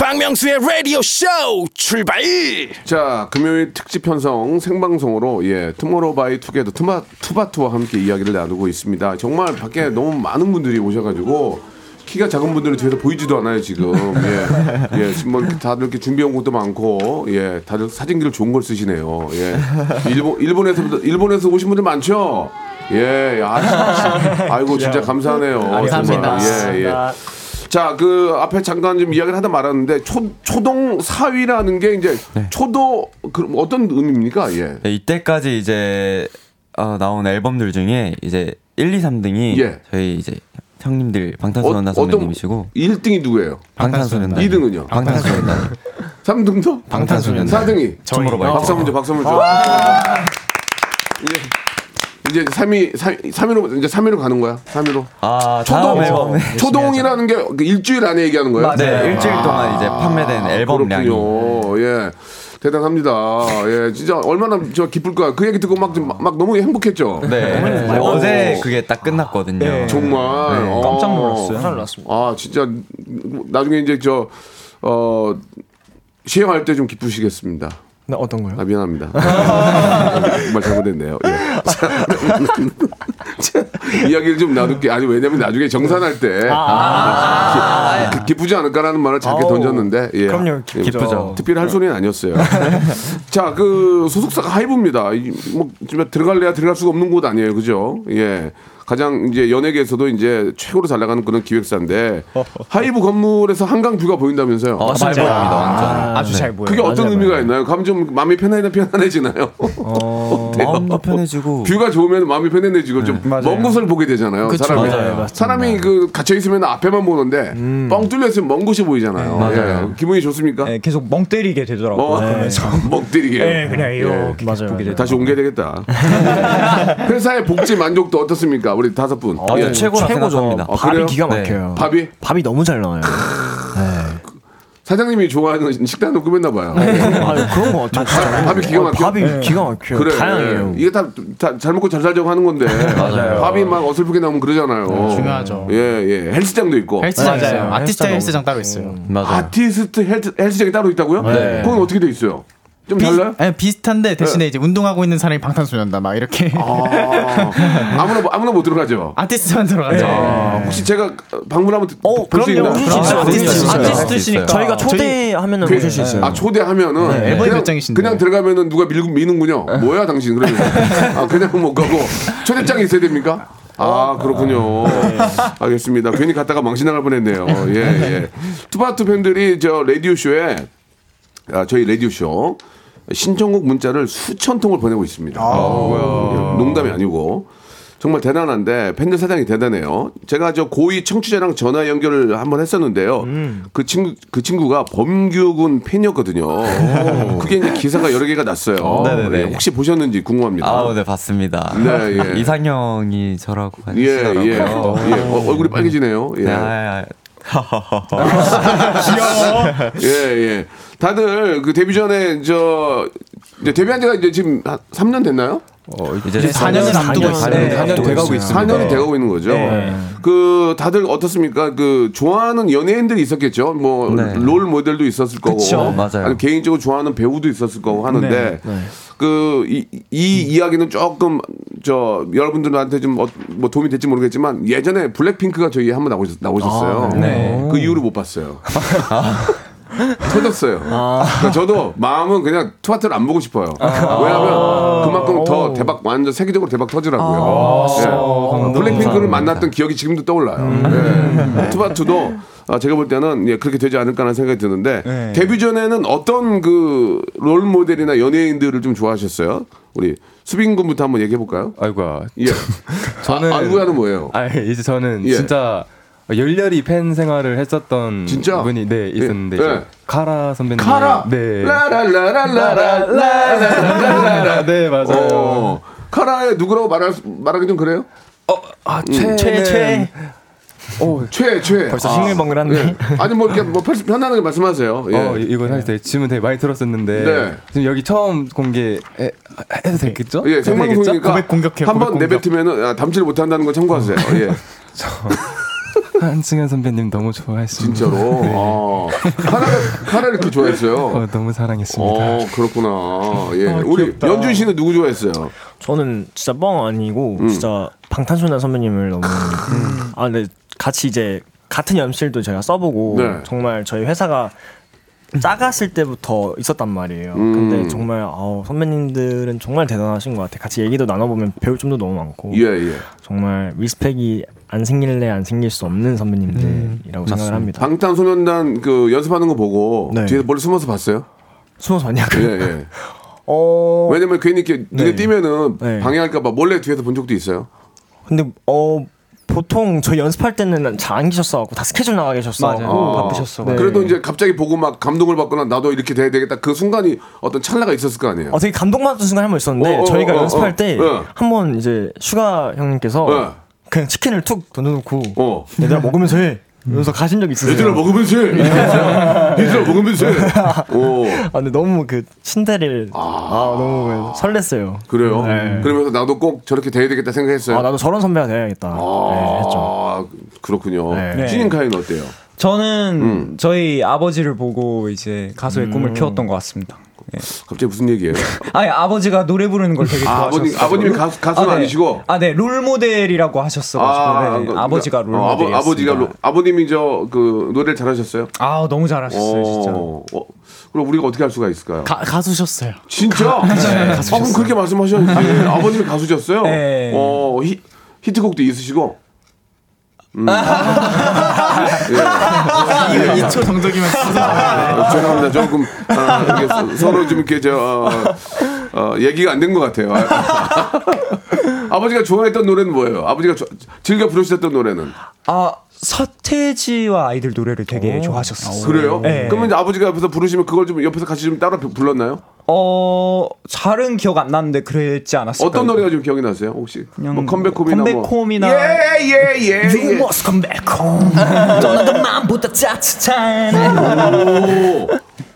S8: 박명수의 라디오 쇼 출발.
S1: 자, 금요일 특집 편성 생방송으로 예, 투모로우 바이 투게더 투마 투바투와 함께 이야기를 나누고 있습니다. 정말 밖에 너무 많은 분들이 오셔가지고 키가 작은 분들은 뒤에서 보이지도 않아요 지금. 예, 예, 지금 뭐 다들 이렇게 준비한 것도 많고, 예, 다들 사진기를 좋은 걸 쓰시네요. 예, 일본 일본에서 일본에서 오신 분들 많죠. 예, 아, 아이고 진짜 감사하네요.
S4: 감사합니다.
S1: 정말. 예, 예. 자, 그 앞에 잠깐 좀 이야기를 하다 말았는데 초 초동 사위라는 게 이제 초도 그 어떤 의미입니까? 예.
S7: 네, 이때까지 이제 어, 나온 앨범들 중에 이제 1, 2, 3등이
S1: 예.
S7: 저희 이제 형님들 방탄소년단 선배님이시고
S1: 1등이 누구예요?
S7: 방탄소년단
S1: 2등은요?
S7: 방탄소년단
S1: 3등도?
S7: 방탄소년단
S1: 4등이
S7: 저희로 봐요.
S1: 박수 한번 줘, 박수 한번 줘. 이제 이제 3위 3위로 이제 3위로 가는 거야. 3위로.
S7: 아
S1: 초동
S7: 다음 앨범에
S1: 초동이라는 게그 일주일 안에 얘기하는 거예요?
S7: 네 일주일 동안 이제 판매된 앨범량이
S1: 그렇군요. 예. 대단합니다. 예, 진짜 얼마나 저 기쁠까. 그 얘기 듣고 막, 좀 막, 막 너무 행복했죠.
S7: 네 어제 그게 딱 끝났거든요.
S1: 정말 어.
S5: 깜짝 놀랐어요.
S3: 깜짝 놀랐습니다.
S1: 아 진짜 나중에 이제 저 어, 시행할 때 좀 기쁘시겠습니다.
S3: 네, 어떤 거요?
S1: 아 미안합니다. 정말 잘못했네요. 예. 자, 이야기를 좀 나눌게. 아니 왜냐면 나중에 정산할 때 기, 기- 기쁘지 않을까라는 말을 작게 던졌는데 예.
S3: 그럼요, 기- 기쁘죠.
S1: 특별히 할 소리는 아니었어요. 자, 그 소속사가 하이브입니다. 이- 뭐 들어갈래야 들어갈 수가 없는 곳 아니에요, 그죠? 예. 가장 이제 연예계에서도 이제 최고로 잘 나가는 그런 기획사인데 하이브 건물에서 한강 view가 보인다면서요?
S7: 어, 잘 보입니다 완전.
S5: 아주 잘 보여요.
S1: 그게 어떤 의미가 있나요? 가면 좀 마음이 편안해 편안해지나요? 어때요?
S7: 마음도 편해지고
S1: view가 좋으면 마음이 편안해지고 좀 먼 곳을 보게 되잖아요.
S4: 그쵸.
S1: 사람이
S4: 맞아요.
S1: 사람이 그 갇혀 있으면 앞에만 보는데 뻥 뚫려 있으면 먼 곳이 보이잖아요.
S7: 맞아요.
S1: 예. 기분이 좋습니까?
S5: 네, 계속 멍 때리게 되더라고요.
S1: 어,
S5: 네.
S1: 먹 때리게.
S5: 네, 그냥 이렇게
S3: 맞아요.
S5: 보게 되더라고요.
S1: 다시 옮겨야 되겠다. 회사의 복지 만족도 어떻습니까? 우리 다섯 분.
S3: 아,
S1: 예.
S3: 최고라
S7: 최고죠.
S3: 생각합니다.
S1: 아,
S3: 밥이
S1: 그래요?
S3: 기가 막혀요.
S1: 밥이
S3: 밥이 너무 잘 나와요.
S1: 사장님이 좋아하는 식단을 꾸몄나 봐요.
S3: 아, 그런 거 같아요.
S1: 밥이 기가 막혀?
S3: 밥이 기가 막혀요.
S1: 그래.
S3: 다양해요.
S1: 이게 다잘 먹고 잘 살자고 하는 건데. 밥이 막 어설프게 나오면 그러잖아요.
S4: 중요하죠.
S1: 예, 예. 헬스장도 있고.
S4: 헬스장
S3: 맞아요.
S4: 있어요. 아티스트
S3: 헬스장
S4: 헬스장 따로 있어요.
S7: 맞아요.
S1: 아티스트 헬스, 헬스장이 따로 있다고요?
S3: 네.
S1: 그건 어떻게 돼 있어요? 좀 달라요?
S4: 비, 네, 비슷한데 대신에 이제 운동하고 있는 사람이 방탄소년단 막 이렇게
S1: 아, 아무나 아무나 못 들어가죠.
S4: 아티스트만 들어가죠.
S1: 아, 혹시 제가 방문하면
S3: 어,
S1: 볼수
S3: 그럼요.
S1: 있나요?
S3: 오실 수 있어요.
S4: 아티스트
S3: 있어요.
S4: 아티스트시니까
S3: 저희가 초대하면은
S1: 그-
S3: 오실 수 있어요.
S1: 아 초대하면은
S4: 네,
S1: 그냥,
S4: 몇 장이신데.
S1: 그냥 들어가면은 누가 밀고 미는군요. 뭐야 당신 그러면 아 그냥 못 가고 초대장이 있어야 됩니까? 아 그렇군요. 알겠습니다. 괜히 갔다가 망신 나갈 뻔했네요. 예 예. 투바투 팬들이 저 라디오 쇼에 아, 저희 라디오 쇼 신청곡 문자를 수천 통을 보내고 있습니다. 어, 농담이 아니고 정말 대단한데 팬들 사랑이 대단해요. 제가 저 고2 청취자랑 전화 연결을 한번 했었는데요. 그 친구 그 친구가 범규군 팬이었거든요. 그게 이제 기사가 여러 개가 났어요.
S7: 네네네.
S1: 예, 혹시 보셨는지 궁금합니다.
S7: 아, 네 봤습니다.
S1: 네, 예.
S7: 이상형이 저라고
S1: 예,
S7: 하시더라고요.
S1: 예. 예. 어, 얼굴이 빨개지네요. 예.
S7: 네, 아, 아,
S1: 예, 예. 다들 그 데뷔 전에 저 이제 데뷔한 지가 이제 지금 한 3년 됐나요?
S7: 이제
S4: 4년을 앞두고
S3: 네,
S4: 있어요.
S2: 4년 돼가고 있습니다.
S1: 4년이 돼가고 있는 거죠. 그 다들 어떻습니까? 그 좋아하는 연예인들이 있었겠죠. 뭐
S7: 네.
S1: 롤 모델도 있었을 거고,
S7: 그쵸. 맞아요.
S1: 아니, 개인적으로 좋아하는 배우도 있었을 거고 하는데 그이 이 이야기는 조금 저 여러분들한테 좀뭐 도움이 될지 모르겠지만 예전에 블랙핑크가 저희 한번 나오셨, 나오셨어요. 그 이후로 못 봤어요. 터졌어요. 그러니까 저도 마음은 그냥 투아트를 안 보고 싶어요. 왜냐하면 그만큼 더 대박 완전 세계적으로 대박 터지라고요. 예. 블랙핑크를 만났던 기억이 지금도 떠올라요. 예. 투바투도 아, 제가 볼 때는 예, 그렇게 되지 않을까라는 생각이 드는데 데뷔 전에는 어떤 그 롤 모델이나 연예인들을 좀 좋아하셨어요? 우리 수빈 군부터 한번 얘기해 볼까요?
S2: 아이고야.
S1: 예.
S2: 저는
S1: 아, 알고야는 뭐예요?
S2: 아 이제 저는
S1: 예.
S2: 진짜 열렬히 팬 생활을 했었던
S1: 진짜?
S2: 분이 네 있었는데
S1: 예.
S2: 이제 카라 선배님
S1: 카라.
S2: 네
S1: 라라라라라라라라라라.
S2: 네 맞아요.
S1: 어, 카라의 누구라고 말할 수- 말하기 좀 그래요?
S2: 아 최,
S3: 최, 최.
S1: 어, 최, 최.
S3: 벌써
S1: 아,
S3: 싱글벙글한데.
S1: 예. 아니 뭐 이렇게 뭐 편- 편안하게 말씀하세요. 예.
S2: 어 이- 이거 사실 되게 질문 되게 많이 들었었는데
S1: 네.
S2: 지금 여기 처음 공개 해, 해도 되겠죠?
S1: 예, 생방송이니까?
S4: 고백 공격해,
S1: 한번
S4: 공격.
S1: 내뱉으면은 아, 담지를 못한다는 거 참고하세요. 예,
S2: 한승현 선배님 너무 좋아했습니다.
S1: 진짜로.
S2: 네.
S1: 아, 카라를 카라를 이렇게 좋아했어요.
S2: 어, 너무 사랑했습니다.
S1: 어, 그렇구나. 예, 우리 연준 씨는 누구 좋아했어요?
S3: 저는 진짜 뻥 아니고
S1: 음.
S3: 진짜 방탄소년 선배님을 너무 아 근데 같이 이제 같은 연실도 제가 써보고
S1: 네.
S3: 정말 저희 회사가 작았을 때부터 있었단 말이에요.
S1: 음.
S3: 근데 정말 아우, 선배님들은 정말 대단하신 것 같아. 같이 얘기도 나눠보면 배울 점도 너무 많고
S1: 예, 예.
S3: 정말 리스펙이 안 생길래 안 생길 수 없는 선배님들이라고 생각을 합니다.
S1: 방탄소년단 그 연습하는 거 보고
S3: 네.
S1: 뒤에서 멀리 숨어서 봤어요?
S3: 숨어서 봤냐고요?
S1: 예, 예.
S3: 어
S1: 왜냐면 괜히 이렇게 눈에
S3: 네.
S1: 띄면은
S3: 네.
S1: 방해할까봐 몰래 뒤에서 본 적도 있어요.
S3: 근데 어 보통 저희 연습할 때는 잘 안 계셨어갖고 다 스케줄 나가 계셨어갖고
S1: 아,
S3: 바쁘셨어.
S1: 그래도 이제 갑자기 보고 막 감동을 받거나 나도 이렇게 돼야 되겠다. 그 순간이 어떤 찰나가 있었을 거 아니에요.
S3: 어, 되게 감동받았던 순간 한 번 있었는데
S1: 어, 어,
S3: 저희가
S1: 어, 어,
S3: 연습할
S1: 어.
S3: 때
S1: 네.
S3: 한번 이제 슈가 형님께서
S1: 네.
S3: 그냥 치킨을 툭 던져놓고
S1: 어.
S3: 얘들아 먹으면서 해 이러면서 가신 적 있으세요?
S1: 얘들아 먹으면서 해. 얘들아 먹으면서 해. 오.
S3: 아 근데 너무 그 친데를 아, 너무 설렜어요.
S1: 그래요?
S3: 네.
S1: 그러면서 나도 꼭 저렇게 돼야 되겠다 생각했어요.
S3: 아 나도 저런 선배가 돼야겠다. 네, 했죠.
S1: 아, 그렇군요.
S3: 네.
S1: 신인카이는 어때요?
S5: 저는
S1: 음.
S5: 저희 아버지를 보고 이제 가수의
S3: 음.
S5: 꿈을 키웠던 것 같습니다. 예.
S1: 갑자기 무슨 얘기예요?
S5: 아니 아버지가 노래 부르는 걸 되게
S1: 아,
S5: 좋아하셨어요.
S1: 아버님, 아버님이 가수, 가수는
S5: 아, 네.
S1: 아니시고?
S5: 아, 네. 롤 모델이라고 하셨어가지고 네.
S1: 그,
S5: 아버지가 롤
S1: 어, 아버. 아버 지가 로, 아버님이 저 그 노래를 잘하셨어요?
S5: 아, 너무 잘하셨어요, 진짜.
S1: 어, 어, 그럼 우리가 어떻게 할 수가 있을까요?
S4: 가, 가수셨어요.
S1: 진짜? 아, 그럼 그렇게 말씀하셔야지. 아버님이 가수셨어요?
S5: 네.
S1: 어, 히, 히트곡도 있으시고? 음. 예.
S4: 2초 정적이면
S1: 어, 죄송합니다. 조금 아, 이게 서- 서로 좀 이렇게 저 어, 어, 얘기가 안 된 것 같아요. 아, 아버지가 좋아했던 노래는 뭐예요? 아버지가 조- 즐겨 부르셨던 노래는
S5: 아 서태지와 아이들 노래를 되게 좋아하셨어요.
S1: 그래요?
S5: 네.
S1: 그러면 이제 아버지가 옆에서 부르시면 그걸 좀 옆에서 같이 좀 따라 부- 불렀나요?
S5: 어 잘은 기억 안 나는데 그랬지 않았을까요?
S1: 어떤 노래가 좀 기억이 나세요? 혹시
S5: 그냥
S1: 뭐 컴백홈이나
S5: 컴백홈이나
S1: 예예예 예.
S5: You must come back home. 떠나간 맘보다 따뜻한.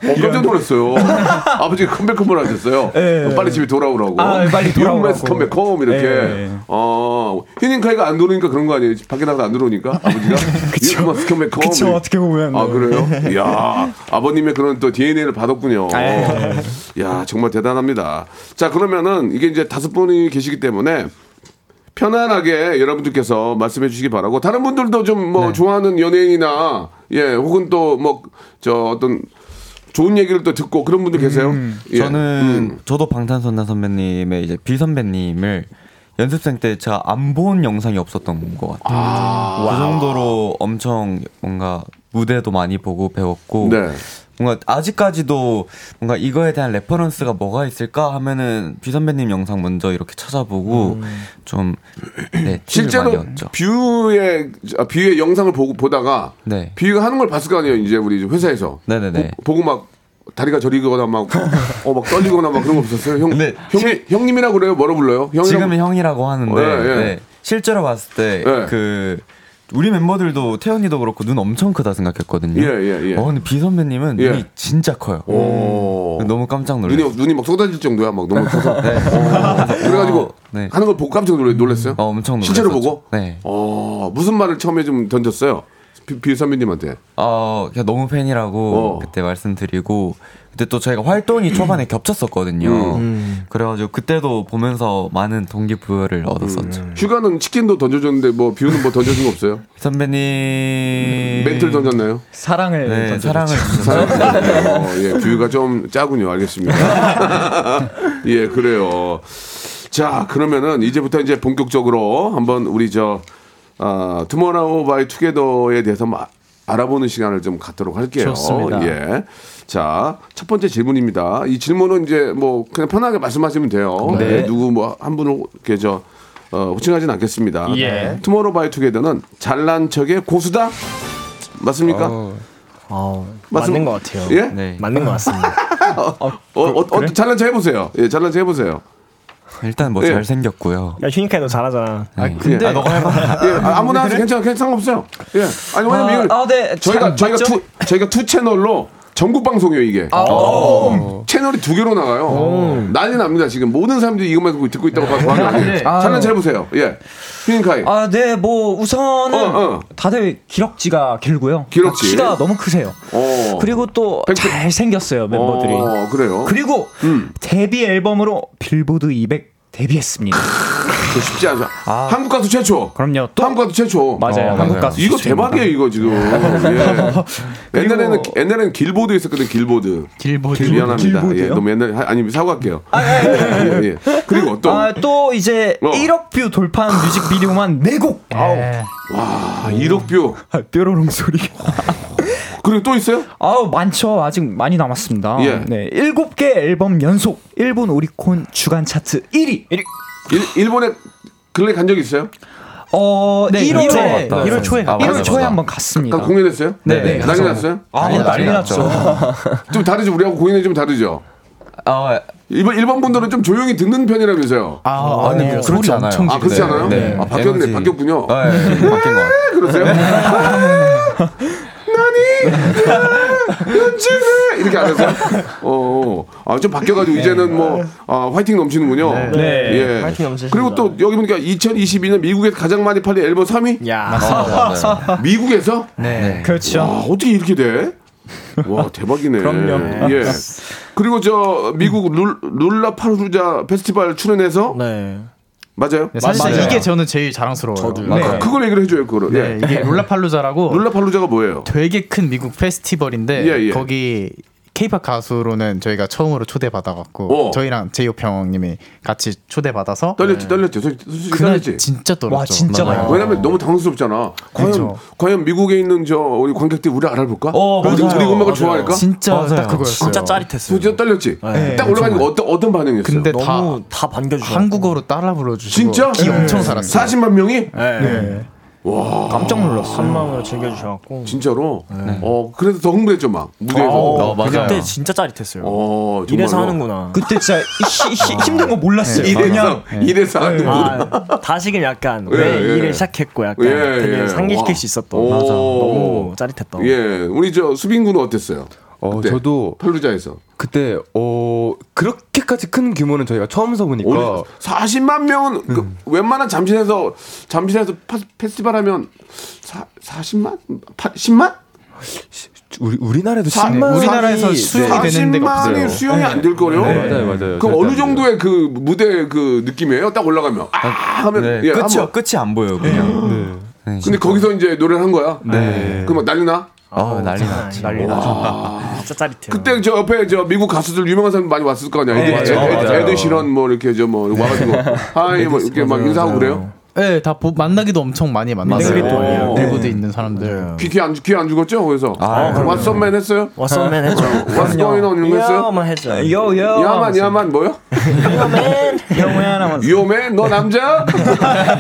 S1: 오, 어, 깜짝 놀랐어요. 아버지가 Come Back Home을 하셨어요.
S5: 예.
S1: 어, 빨리 집에 돌아오라고.
S5: 아, 빨리 돌아오라고.
S1: You must come back home 이렇게.
S5: 예.
S1: 어, 휴닝카이가 안 들어오니까 그런 거 아니에요? 밖에 나가서 안 들어오니까 아버지가 You must come back home.
S5: 그쵸 어떻게 보면.
S1: 아 그래요? 이야 아버님의 그런 또 DNA를 받았군요.
S5: 예.
S1: 야 정말 대단합니다. 자 그러면은 이게 이제 다섯 분이 계시기 때문에 편안하게 여러분들께서 말씀해 주시기 바라고 다른 분들도 좀
S5: 네.
S1: 뭐 좋아하는 연예인이나 예 혹은 또 뭐 저 어떤 좋은 얘기를 또 듣고 그런 분들 계세요?
S5: 음.
S1: 예.
S7: 저는
S1: 음.
S7: 저도 방탄소년단 선배님의 이제 비 선배님을 연습생 때 제가 안 본 영상이 없었던 것 같아요. 그 정도로 엄청 뭔가 무대도 많이 보고 배웠고
S1: 네.
S7: 뭔가 아직까지도 뭔가 이거에 대한 reference가 뭐가 있을까 하면은 비 선배님 영상 먼저 이렇게 찾아보고 좀 네,
S1: 실제로. 비의 아, 비의 영상을 보고 보다가
S7: 네.
S1: 비가 하는 걸 봤을 거 아니에요 이제 우리 회사에서
S7: 네네네.
S1: 보, 보고 막 다리가 저리거나 막 어 막 떨리거나 막 그런 거 없었어요 형
S7: 네.
S1: 형님 형님이라고 그래요 뭐라 불러요 형이라고
S7: 지금은 형이라고 하는데
S1: 예, 예.
S7: 네, 실제로 봤을 때
S1: 예.
S7: 그 우리 멤버들도 태연이도 그렇고 눈 엄청 크다 생각했거든요.
S1: 예, 예, 예.
S7: 어 근데 비 선배님은
S1: 예.
S7: 눈이 진짜 커요.
S1: 오.
S7: 너무 깜짝 놀랐어요.
S1: 눈이 눈이 막 쏟아질 정도야 막 너무 커서 어. 그래가지고
S7: 네.
S1: 하는 걸 보고 깜짝 놀, 놀랐어요
S7: 어, 엄청 놀랐었죠.
S1: 실제로 보고
S7: 네.
S1: 어 무슨 말을 처음에 좀 던졌어요 비, 비 선배님한테
S7: 어 그냥 너무 팬이라고
S1: 어.
S7: 그때 말씀드리고 그때 또 저희가 활동이 초반에 겹쳤었거든요.
S1: 음.
S7: 그래가지고 그때도 보면서 많은 동기부여를
S1: 음.
S7: 얻었었죠.
S1: 슈가는 치킨도 던져줬는데 뭐 비는 뭐 던져준 거 없어요
S7: 선배님
S1: 멘트를 던졌나요
S5: 사랑을
S7: 네,
S5: 던져줬죠.
S7: 사랑을 주셔서
S1: 어, 예, 비가 좀 짜군요. 알겠습니다. 예, 그래요. 자, 그러면은 이제부터 이제 본격적으로 한번 우리 저 아, 투모로우 바이 투게더에 대해서 마- 알아보는 시간을 좀 갖도록 할게요.
S5: 좋습니다.
S1: 예. 자, 첫 번째 질문입니다. 이 질문은 이제 뭐 그냥 편하게 말씀하시면 돼요.
S5: 네.
S1: 예, 누구 뭐 한 분을 이렇게 저 어, 호칭하진 않겠습니다.
S5: 예.
S1: 투모로우 바이 투게더는 잘난 척의 고수다? 맞습니까?
S3: 어,
S1: 맞습-
S3: 맞는 것 같아요.
S1: 예?
S7: 네.
S3: 맞는 것 같습니다.
S1: 어, 어, 어, 잘난 척 해보세요. 예, 잘난 척 해보세요.
S7: 일단 뭐
S1: 예.
S7: 잘생겼고요.
S3: 야, 휴닝카이 너 잘하잖아.
S7: 네.
S1: 근데
S7: 아, 너가 해봐.
S1: 예, 아, 아무나 하세요. 괜찮아, 괜찮아, 상관없어요. 예, 아니 왜냐면
S5: 아,
S1: 이걸
S5: 아, 네.
S1: 저희가
S5: 잘
S1: 저희가
S5: 맞죠?
S1: two 저희가 two 채널로 전국 방송이에요 이게.
S5: 아,
S1: 어. 채널이 두 개로 나가요. 난리 납니다 지금 모든 사람들이 이것만 듣고, 있다고 봐서 하는 아니에요.
S5: 네.
S1: 잘난 척 해보세요. 예, 휴닝카이.
S5: 아, 네, 뭐 우선은
S1: 어, 어.
S5: 다들 기럭지가 길고요.
S1: 기럭지.
S5: 키가 너무 크세요.
S1: 어.
S5: 그리고 또
S1: 백-
S5: 잘 생겼어요 멤버들이.
S1: 어, 그래요.
S5: 그리고
S1: 음.
S5: 데뷔 앨범으로 빌보드 200 데뷔했습니다.
S1: 그거 쉽지 않죠. 한국 가수 최초.
S5: 그럼요. 또
S1: 한국 가수 최초.
S5: 맞아요.
S7: 어,
S5: 한국. 가수
S1: 이거. 대박이에요 이거 지금. 예. 옛날에는 옛날에는 길보드 있었거든 길보드.
S4: 길보드.
S1: 미안합니다. 예,
S5: 길보드요?
S1: 너무 옛날 아니 사과할게요. 예, 예. 그리고 또
S5: 아, 또 이제
S1: 어.
S5: 1억 뷰 돌파한 뮤직비디오만 4곡. 아우.
S1: 와 1억 뷰.
S5: 뾰로롱 소리.
S1: 그리고 또 있어요?
S5: 아우 많죠. 아직 많이 남았습니다.
S1: 예.
S5: 네, 7개 앨범 연속 일본 오리콘 주간 차트 1위.
S1: 일, 일본에 근래 간 적 있어요?
S5: 어,
S4: 네,
S5: 1월
S4: 일월
S5: 에
S7: 갔다
S5: 1월 초에.
S7: 아,
S5: 1월
S7: 맞아,
S5: 초에. 한번 갔습니다.
S1: 간 공연했어요?
S5: 네, 네,
S1: 난리
S5: 가서-
S1: 났어요?
S5: 아, 난리 났죠.
S1: 좀 다르죠. 우리하고 공연이 좀 다르죠.
S7: 아,
S1: 일본 일본 분들은 좀 조용히 듣는 편이라면서요. 아,
S4: 아,
S7: 아니,
S4: 네.
S7: 그렇지
S4: 소리
S7: 않아요. 아,
S1: 그렇지 않아요?
S7: 네.
S1: 아 바뀌었네.
S7: 에너지.
S1: 바뀌었군요.
S7: 아, 예, 바뀐 것 같아요.
S1: 그러세요? 연주네 이렇게 안 해서 어, 아, 좀 바뀌어가지고 이제는 뭐 아, 화이팅 넘치는군요.
S5: 네.
S1: 예.
S3: 화이팅 넘치십니다.
S1: 그리고 또 여기 보니까 2022년 미국에서 가장 많이 팔린 앨범 3위?
S3: 야,
S7: 아, 맞아요.
S1: 미국에서?
S4: 네.
S5: 그렇죠.
S1: 와, 어떻게 이렇게 돼? 와, 대박이네.
S5: 그럼요.
S1: 예. 그리고 저 미국 룰, 룰라 파루자 페스티벌 출연해서
S3: 네.
S1: 맞아요?
S4: 네, 사실
S5: 맞아요.
S4: 이게 저는 제일 자랑스러워요.
S3: 저도요.
S4: 네.
S1: 그걸 얘기를 해줘요, 그거를.
S4: 네,
S1: 예.
S4: 이게 롤라팔루자라고
S1: 룰라팔루자가 뭐예요?
S4: 되게 큰 미국 페스티벌인데
S1: 예, 예.
S4: 거기 케이팝 가수로는 저희가 처음으로 초대받아갖고
S1: 어.
S4: 저희랑 제이홉 형님이 같이 초대받아서
S1: 떨렸지 떨렸지 솔직히 솔직히
S4: 그날
S1: 떨렸지.
S4: 진짜 떨었죠.
S5: 와, 진짜. 많이
S1: 왜냐면 너무 당황스럽잖아. 과연
S4: 그쵸.
S1: 과연 미국에 있는 저 우리 관객들이 우리 알아볼까?
S7: 어,
S1: 우리,
S7: 맞아요.
S1: 우리 음악을
S7: 맞아요.
S1: 좋아할까?
S4: 진짜
S7: 맞아요.
S4: 딱 그거였어요.
S3: 진짜 짜릿했어요.
S1: 진짜 떨렸지.
S4: 네,
S1: 딱 올라가니까 어떤 어떤 반응이었어요?
S4: 근데
S3: 너무
S4: 다
S3: 다 반겨주셔.
S4: 한국어로 따라 불러주시고
S1: 진짜
S4: 기 엄청 살았어요.
S1: 40만 명이
S3: 네.
S5: 깜짝 놀랐어.
S3: 한 마음으로 즐겨주셔갖고.
S1: 진짜로. 어 그래서 더 흥분했죠 막 무대에서.
S7: 어, 맞아요.
S3: 그때 진짜 짜릿했어요.
S1: 어,
S3: 이래서. 하는구나.
S5: 그때 진짜 히- 히- 힘든 거 몰랐어요.
S1: 이래서 이래서 하는구나.
S3: 아, 다시금 약간
S1: 예,
S3: 왜
S1: 예.
S3: 일을 시작했고 약간
S1: 예,
S3: 되게
S1: 예.
S3: 상기시킬
S1: 와.
S3: 수 있었던
S1: 오.
S3: 맞아. 너무 짜릿했던.
S1: 예, 우리 저 수빈 군은 어땠어요?
S2: 어,
S1: 그때
S2: 저도
S1: 팔루자에서
S2: 그때 어 그렇게까지 큰 규모는 저희가 처음 서보니까
S1: 우리 40만 명은 그 웬만한 잠실에서 잠실에서 파- 페스티벌 하면 사, 40만? 10만?
S2: 우리 우리나라에도
S1: 사-
S2: 10만
S4: 우리나라에서 수용이 되는 데가
S1: 40만이
S4: 없어요.
S1: 수용이 안 될 거요.
S2: 네, 맞아요, 맞아요.
S1: 그럼 어느
S2: 안
S1: 정도의 그 무대 그 느낌이에요? 딱 올라가면 아 하면
S7: 네,
S1: 예,
S7: 끝이
S1: 한번.
S7: 끝이 안 보여요 그냥. 네.
S1: 근데 거기서 이제 노래를 한 거야.
S2: 네.
S1: 그럼 막 난리 나?
S7: 아, 난리
S3: 아,
S7: 났지.
S3: 난리 나죠. 진짜 짜릿해요.
S1: 그때 저 옆에 저 미국 가수들 유명한 사람 많이 왔을 거 아니야. 애들,
S3: 맞아요.
S1: 애들,
S2: 어, 맞아요.
S1: 애들 실런 뭐 이렇게 저뭐 와가지고 하이 뭐 이렇게 막 인사하고 그래요.
S4: 네, 다 보- 만나기도 엄청 많이 만났어요.
S3: 땡글이 또
S4: 일부도 있는 사람들.
S1: 귀안 귀안 죽었죠? 그래서
S7: 아,
S1: What's up man 했어요?
S3: 왓썸맨 했죠.
S1: What's going on 이런 거 했어요?
S3: 야만 했죠.
S5: 요 요.
S1: 야만 야만 뭐요?
S5: 형왜 하나만.
S1: 위험해 너 남자?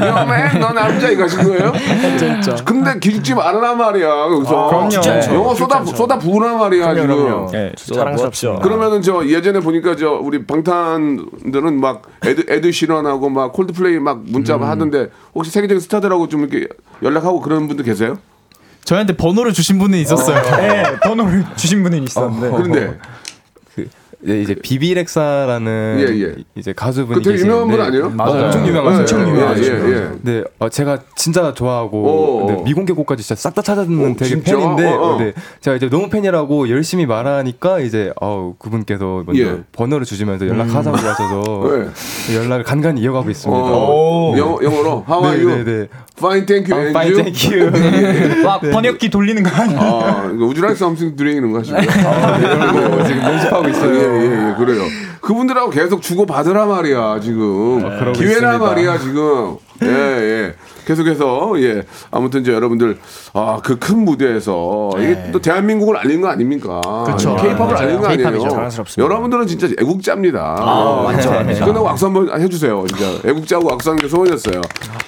S1: 위험해 너 남자 이거 하신 거예요? 진짜. 근데 기죽지 말아라 말이야. 여기서
S5: 그럼요.
S3: 진짜
S1: 영어 쏟아 쏟아 부으라 말이야 지금.
S3: 그럼요.
S5: 예.
S3: 자랑스럽죠.
S1: 그러면은 저 예전에 보니까 저 우리 방탄들은 막 에드 에드 시런하고 막 콜드플레이 막 문자 하던데 혹시 세계적인 스타들하고 좀 이렇게 연락하고 그런 분들 계세요?
S4: 저희한테 번호를 주신 분은 있었어요.
S5: 네, 번호를 주신 분은 있었는데.
S1: 그런데
S2: 그 예, 이제 비비렉사라는
S1: 예, 예.
S2: 이제 가수분이
S1: 그 되게 유명한 분 아니에요?
S2: 맞아요. 엄청 유명하세요.
S1: 엄청 유명하죠. 예, 예, 예.
S2: 네, 어, 제가 진짜 좋아하고
S1: 오.
S2: 네, 미공개 곡까지 진짜 싹 다 찾아듣는
S1: 오,
S2: 되게
S1: 진짜?
S2: 팬인데
S1: 어, 어.
S2: 네, 제가 이제 너무 팬이라고 열심히 말하니까 이제 어, 그분께서 먼저
S1: 예.
S2: 번호를 주시면서 연락하자고 하셔서
S1: 네.
S2: 연락을 간간히 이어가고 있습니다.
S1: 어, 영어 영어로 How are
S2: 네,
S1: you?
S2: 네, 네.
S1: Fine, thank you.
S2: 아, fine, thank you.
S5: 와 번역기 돌리는 거 아니야?
S1: 아, something to drink 이런 거 하시고.
S2: 네, 지금 연습하고 있어요.
S1: 예, 예, 예, 그래요. 그분들하고 계속 주고 받으라 말이야 지금
S2: 그러고
S1: 기회라
S2: 있습니다.
S1: 말이야 지금. 예, 예. 계속해서 예 아무튼 이제 여러분들 아 그 큰 무대에서 이게 또 대한민국을 알리는 거 아닙니까? K-팝을
S4: 맞아요.
S1: 알리는 거 아니에요?
S3: 자랑스럽습니다.
S1: 여러분들은 진짜 애국자입니다. 아,
S3: 맞죠.
S1: 끝나고 악수 한번 해주세요. 진짜 애국자하고 악수하는 게 소원이었어요.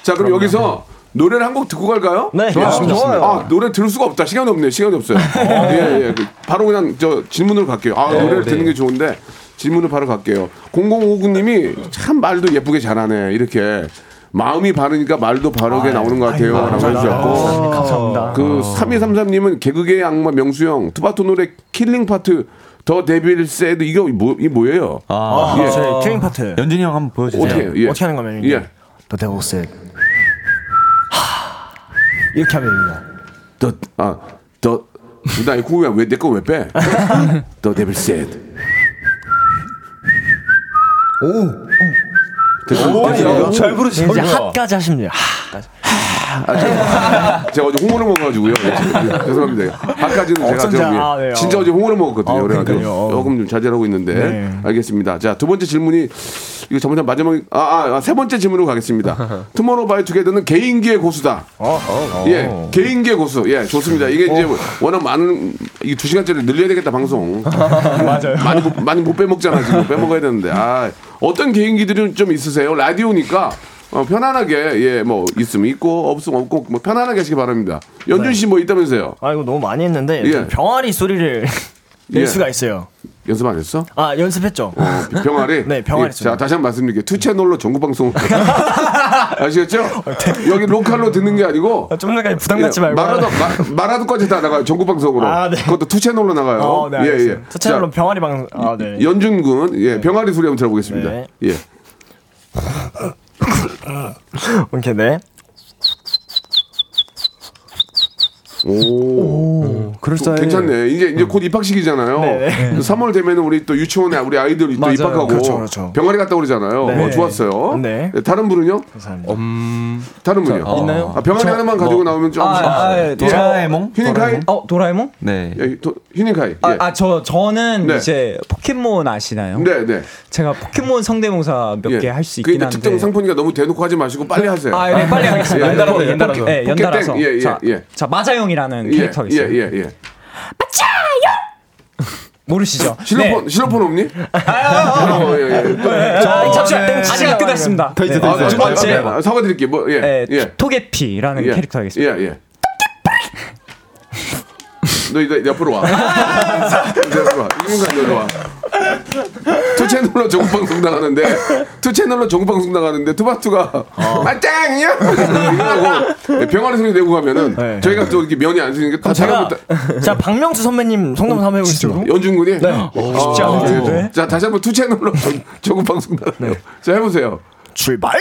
S1: 자 그럼 여기서 노래를 한 곡 듣고 갈까요?
S3: 네,
S1: 좋습니다.
S3: 좋아요.
S1: 아 노래 들을 수가 없다. 시간이 없네. 시간이 없어요. 예, 예. 그, 바로 그냥 저 질문으로 갈게요. 아 노래를 듣는 게 좋은데 질문을 바로 갈게요. 0059님이 참 말도 예쁘게 잘하네. 이렇게 마음이 바르니까 말도 바르게 나오는 것 같아요. 라고 해주셨고
S3: 감사합니다.
S1: 그 3233님은 개그계의 악마 명수형 투바투 노래 killing part The devil said 이거 뭐, 이 뭐예요?
S7: 아,
S1: 예.
S3: 저희 killing part
S7: 연준이 형 한번 보여주세요.
S1: 어떻게? 예.
S3: 어떻게 하는 거면
S1: 예.
S3: The devil said 이렇게 하면 됩니다.
S1: The, 아, the, 나 이거 왜, 내 거 왜 빼? The devil said. 오!
S2: 잘 부르시네요.
S3: 이제 핫까지 돼요. 핫까지.
S1: 제가 어제 홍어를 먹어가지고요. 예, 죄송합니다. 아까지는 제가 저기
S3: 아, 네,
S1: 진짜
S3: 어.
S1: 어제 홍어를 먹었거든요.
S3: 아,
S1: 그래가지고. 조금 좀 자제하고 있는데
S3: 네.
S1: 알겠습니다. 자 두 번째 질문이 이거 잘못하면 마지막 아, 아, 아, 세 번째 질문으로 가겠습니다. 투모로우바이투게더는 개인기의 고수다. 예, 개인기의 고수. 예, 좋습니다. 이게 이제 워낙 많은 이 두 시간짜리 늘려야 되겠다 방송. 맞아요. 많이 못- 많이 못 빼먹잖아 지금 빼먹어야 되는데 아 어떤 개인기들은 좀 있으세요? 라디오니까. 어, 편안하게 예 뭐 있으면 있고 없으면 없고 뭐 편안하게 하시기 바랍니다. 연준 씨 뭐 있다면서요?
S3: 아 이거 너무 많이 했는데
S1: 예.
S3: 좀 병아리 소리를 낼
S1: 예.
S3: 수가 있어요.
S1: 연습 안 했어?
S3: 아 연습했죠.
S1: 어, 병아리?
S3: 네, 병아리
S1: 예, 자. 다시 한 번 말씀드릴게요. two 채널로 전국 방송. 아시겠죠? 여기 로컬로 듣는 게 아니고.
S3: 좀 전까지 부담 갖지
S1: 예,
S3: 말고.
S1: 마라도, 마, 마라도까지 다 나가요. 전국 방송으로.
S3: 아, 네.
S1: 그것도 two 채널로 나가요.
S3: 어, 네, 알겠어요. 첫 채널로 병아리 방. 아 네.
S1: 연준 군, 예, 병아리 소리 한번 들어보겠습니다.
S3: 네.
S1: 예.
S3: 오케이 네.
S1: 오.
S2: 그럴싸해.
S1: 괜찮네. 이제 이제 곧 입학식이잖아요.
S3: 네,
S1: 3월 되면은 우리 또 유치원에 우리 아이들이 또. 입학하고
S3: 그렇죠, 그렇죠.
S1: 병아리 갔다 오잖아요.
S3: 네.
S1: 어, 좋았어요.
S3: 네.
S1: 다른 분은요?
S3: 감사합니다.
S2: 음,
S1: 다른 분이요.
S7: 저-
S3: 있나요?
S1: 아, 병아리 하나만 가지고 나오면 좀.
S5: 아, 아, 예, 저-
S7: 도라에몽?
S1: 휴닝카이?
S5: 어 도라에몽?
S7: 네.
S1: 예, 도, 휴닝카이. 예.
S5: 아저 저는
S1: 네.
S5: 이제 포켓몬 아시나요?
S1: 네, 네.
S5: 제가 포켓몬 성대모사 몇
S1: 예.
S5: 개할수
S1: 그게
S5: 있긴 한데.
S1: 특정 상품이니까 너무 대놓고 하지 마시고 빨리 하세요.
S5: 아, 네, 빨리 하겠습니다.
S1: 예,
S5: 연달아서, 연달아서. 예, 연달아서.
S1: 예, 예,
S5: 자,
S1: 예.
S5: 자, 마자용이 라는
S1: 예,
S5: 캐릭터가 있어요.
S1: 예, 예, 예.
S5: 모르시죠?
S1: 실로폰,
S5: 네.
S1: 실로폰 없니? 어, 예, 예. 또-
S5: 자, 잠시만, 아직 안 끝났습니다. 네.
S1: 아,
S5: 두 번째,
S1: 아, 사과드릴게요. 뭐, 예.
S5: 예,
S1: 예.
S5: 토게피라는
S1: 예.
S5: 캐릭터가 있습니다.
S1: 예, 예. 너 이제 옆으로 와. 옆으로 와. 이민간 너로 와. 투 채널로 전국 방송 나가는데 투 채널로 전국 방송 나가는데 투바투가 맞짱이야 이러고 병아리 소리 내고 가면은 저희가 또 이렇게 면이 안 쓰니까 다 제가
S3: 제가 자 박명수 선배님 성대모사 한번 해보겠습니다.
S1: 연준군이 네.
S3: 쉽지 않은데.
S1: 자 다시 한번 two 채널로 전- 전국 방송 나가요. 자 해보세요.
S3: 출발.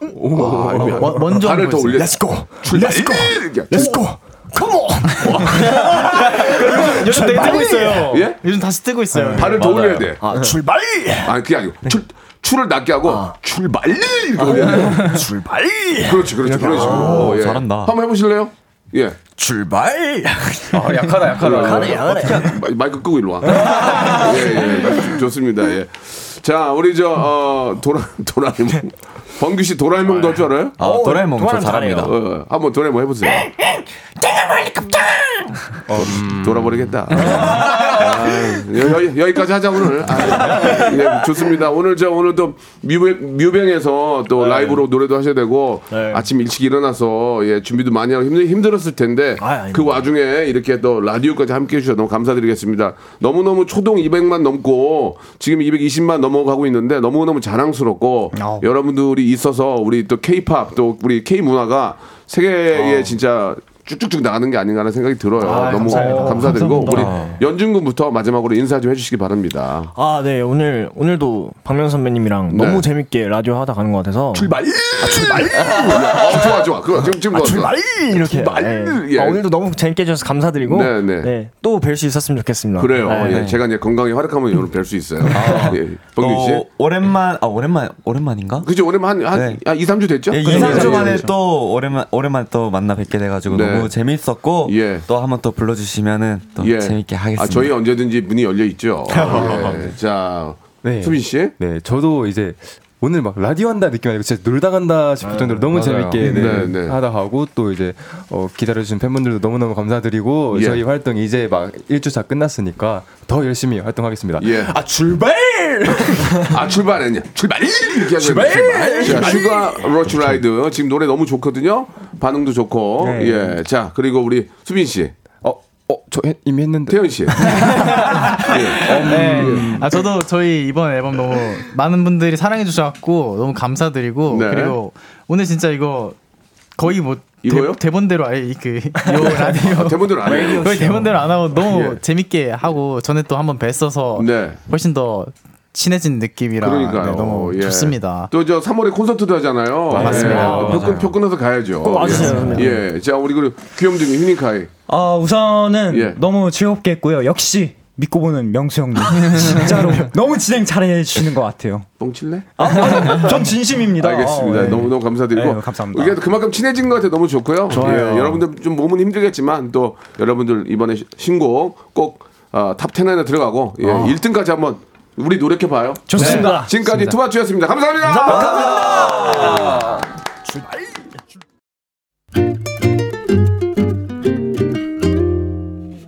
S4: 뭐- 먼저
S1: 발을 더 올려.
S3: Let's go.
S1: 출발.
S3: Let's go. Come on.
S4: 요즘 되게 뜨고 있어요.
S1: 예?
S4: 요즘 다시 뜨고 있어요.
S1: 발을 더 올려야 돼.
S3: 아 출발.
S1: 아니 그게 아니고 출 출을 낮게 하고 출발 이렇게 올려야 돼.
S3: 출발.
S1: 그렇지, 그렇지, 그런 식으로. 예.
S7: 잘한다.
S1: 한번 해보실래요? 예.
S3: 출발.
S2: 아, 약하다, 약하다.
S3: 가네.
S1: 마, 마이크 끄고 일로 와. 예, 예. 좋습니다. 예. 자, 우리 저, 어, 도라, 도라에몽. 범규 씨 도라에몽도 할 줄 알아요?
S7: 아, 도라에몽 저 잘합니다.
S1: 어, 한번 도라에몽 해보세요. 음. 돌아버리겠다. 아, 여, 여, 여 기까지 하자 오늘. 아, 예, 좋습니다. 오늘 저 오늘 또 뮤뱅, 뮤뱅에서 또 라이브로 노래도 하셔야 되고 아침 일찍 일어나서 예, 준비도 많이 하고 힘들, 힘들었을 텐데
S3: 아.
S1: 그 와중에 이렇게 또 라디오까지 함께 해주셔서 너무 감사드리겠습니다. 너무너무 초동 200만 넘고 지금 220만 넘어가고 있는데 너무너무 자랑스럽고 여러분들이 있어서 우리 또 K-팝 또 우리 K 문화가 세계에 진짜 쭉쭉쭉 나가는 게 아닌가 하는 생각이 들어요. 너무 감사드리고 우리 연준 군부터 마지막으로 인사 좀 해주시기 바랍니다.
S3: 아, 네. 오늘 오늘도 박명 선배님이랑
S1: 네.
S3: 너무 재밌게 라디오 하다 가는 것 같아서
S1: 출발! 아, 출발! 어, 좋아, 좋아. 그거 지금, 지금 좋았어.
S3: 출발 이렇게.
S1: 출발!
S3: 네.
S1: 예.
S3: 아, 오늘도 너무 재밌게 해주셔서 감사드리고
S1: 네, 네.
S3: 네. 또 뵐 수 있었으면 좋겠습니다.
S1: 그래요.
S3: 네.
S1: 예, 제가 이제 건강히 활약하면 오늘 뵐 수 있어요. 예. 범규 씨.
S7: 또 오랜만 아 오랜만 오랜만인가?
S1: 그죠? 오랜만 한, 한,
S7: 네.
S1: 한 2, 3주 됐죠?
S7: 예,
S1: 그
S7: 2, 3주
S1: 정도
S7: 만에
S1: 됐죠.
S7: 또 오랜만 오랜만에 또 만나 뵙게 돼가지고
S1: 네.
S7: 너무 재밌었고
S1: 예.
S7: 또 한번 또 불러주시면은 또
S1: 예.
S7: 재밌게 하겠습니다.
S1: 아, 저희 언제든지 문이 열려 있죠. 예. 자,
S2: 네.
S1: 수빈 씨.
S2: 네, 저도 이제 오늘 막 라디오 한다 느낌 아니고 진짜 놀다 간다 싶을 정도로 너무
S7: 맞아요.
S2: 재밌게 네,
S1: 네, 네.
S2: 하다 가고 또 이제 어, 기다려주신 팬분들도 너무너무 감사드리고
S1: 예.
S2: 저희 활동 이제 막 1주차 끝났으니까 더 열심히 활동하겠습니다.
S1: 예.
S3: 아, 출발!
S1: 아 출발했냐? 출발! 이렇게 출발! 자, Sugar Rush Ride 지금 노래 너무 좋거든요. 반응도 좋고.
S5: 네.
S1: 예. 자 그리고 우리 수빈 씨,
S2: 어, 어, 저 해- 이미 했는데.
S1: 태연 씨. 예.
S4: 네. 아 저도 저희 이번 앨범 너무 많은 분들이 사랑해 주셔갖고 너무 감사드리고
S1: 네.
S4: 그리고 오늘 진짜 이거 거의 뭐
S1: 이거요?
S4: 대, 본대로 아예 그요 라디오
S1: 대본대로 안 해요.
S4: 거의 대본대로 안 하고 너무
S1: 예.
S4: 재밌게 하고 전에 또 한번 뵀어서
S1: 네.
S4: 훨씬 더 친해진 느낌이라. 네, 너무
S1: 예.
S4: 좋습니다.
S1: 또 저 3월에 콘서트도 하잖아요.
S4: 맞습니다.
S1: 예. 표, 끊, 표 끊어서 가야죠.
S3: 꼭 와주세요,
S1: 예. 예. 자 우리 그 귀염둥이 휴닝카이.
S5: 아 우선은
S1: 예.
S5: 너무 즐겁게 했고요. 역시 믿고 보는 명수 형님 진짜로 너무 진행 잘해 주시는 것 같아요.
S1: 뻥칠래?
S5: 아, 전 진심입니다.
S1: 알겠습니다.
S5: 어, 네.
S1: 너무 너무 감사드리고
S5: 네, 감사합니다.
S1: 이게 그만큼 친해진 것 같아 너무 좋고요. 예, 여러분들 좀 몸은 힘들겠지만 또 여러분들 이번에 시- 신곡 꼭 어, top 10 안에 들어가고 예, 1등까지 한번 우리 노력해 봐요.
S5: 좋습니다.
S1: 지금까지 투바투였습니다. 감사합니다.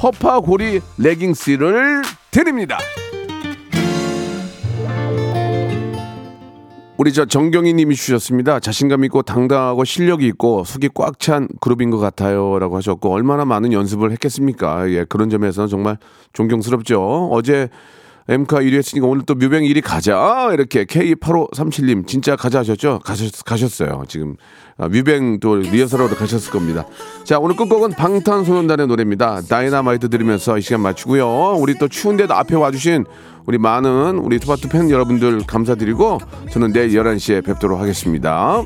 S1: 허파고리 레깅스를 드립니다. 우리 저 정경희 님이 주셨습니다. 자신감 있고 당당하고 실력이 있고 속이 꽉 찬 그룹인 것 같아요. 라고 하셨고, 얼마나 많은 연습을 했겠습니까? 예, 그런 점에서는 정말 존경스럽죠. 어제 엠카 1위 했으니까 오늘 또 뮤뱅 1위 가자. 이렇게 K8537님 진짜 가자 하셨죠? 가셨, 가셨어요. 지금 아, 뮤뱅 또 리허설하러 가셨을 겁니다. 자, 오늘 끝곡은 방탄소년단의 노래입니다. 다이나마이트 들으면서 이 시간 마치고요. 우리 또 추운데도 앞에 와주신 우리 많은 우리 투바투 팬 여러분들 감사드리고 저는 내일 11시에 뵙도록 하겠습니다.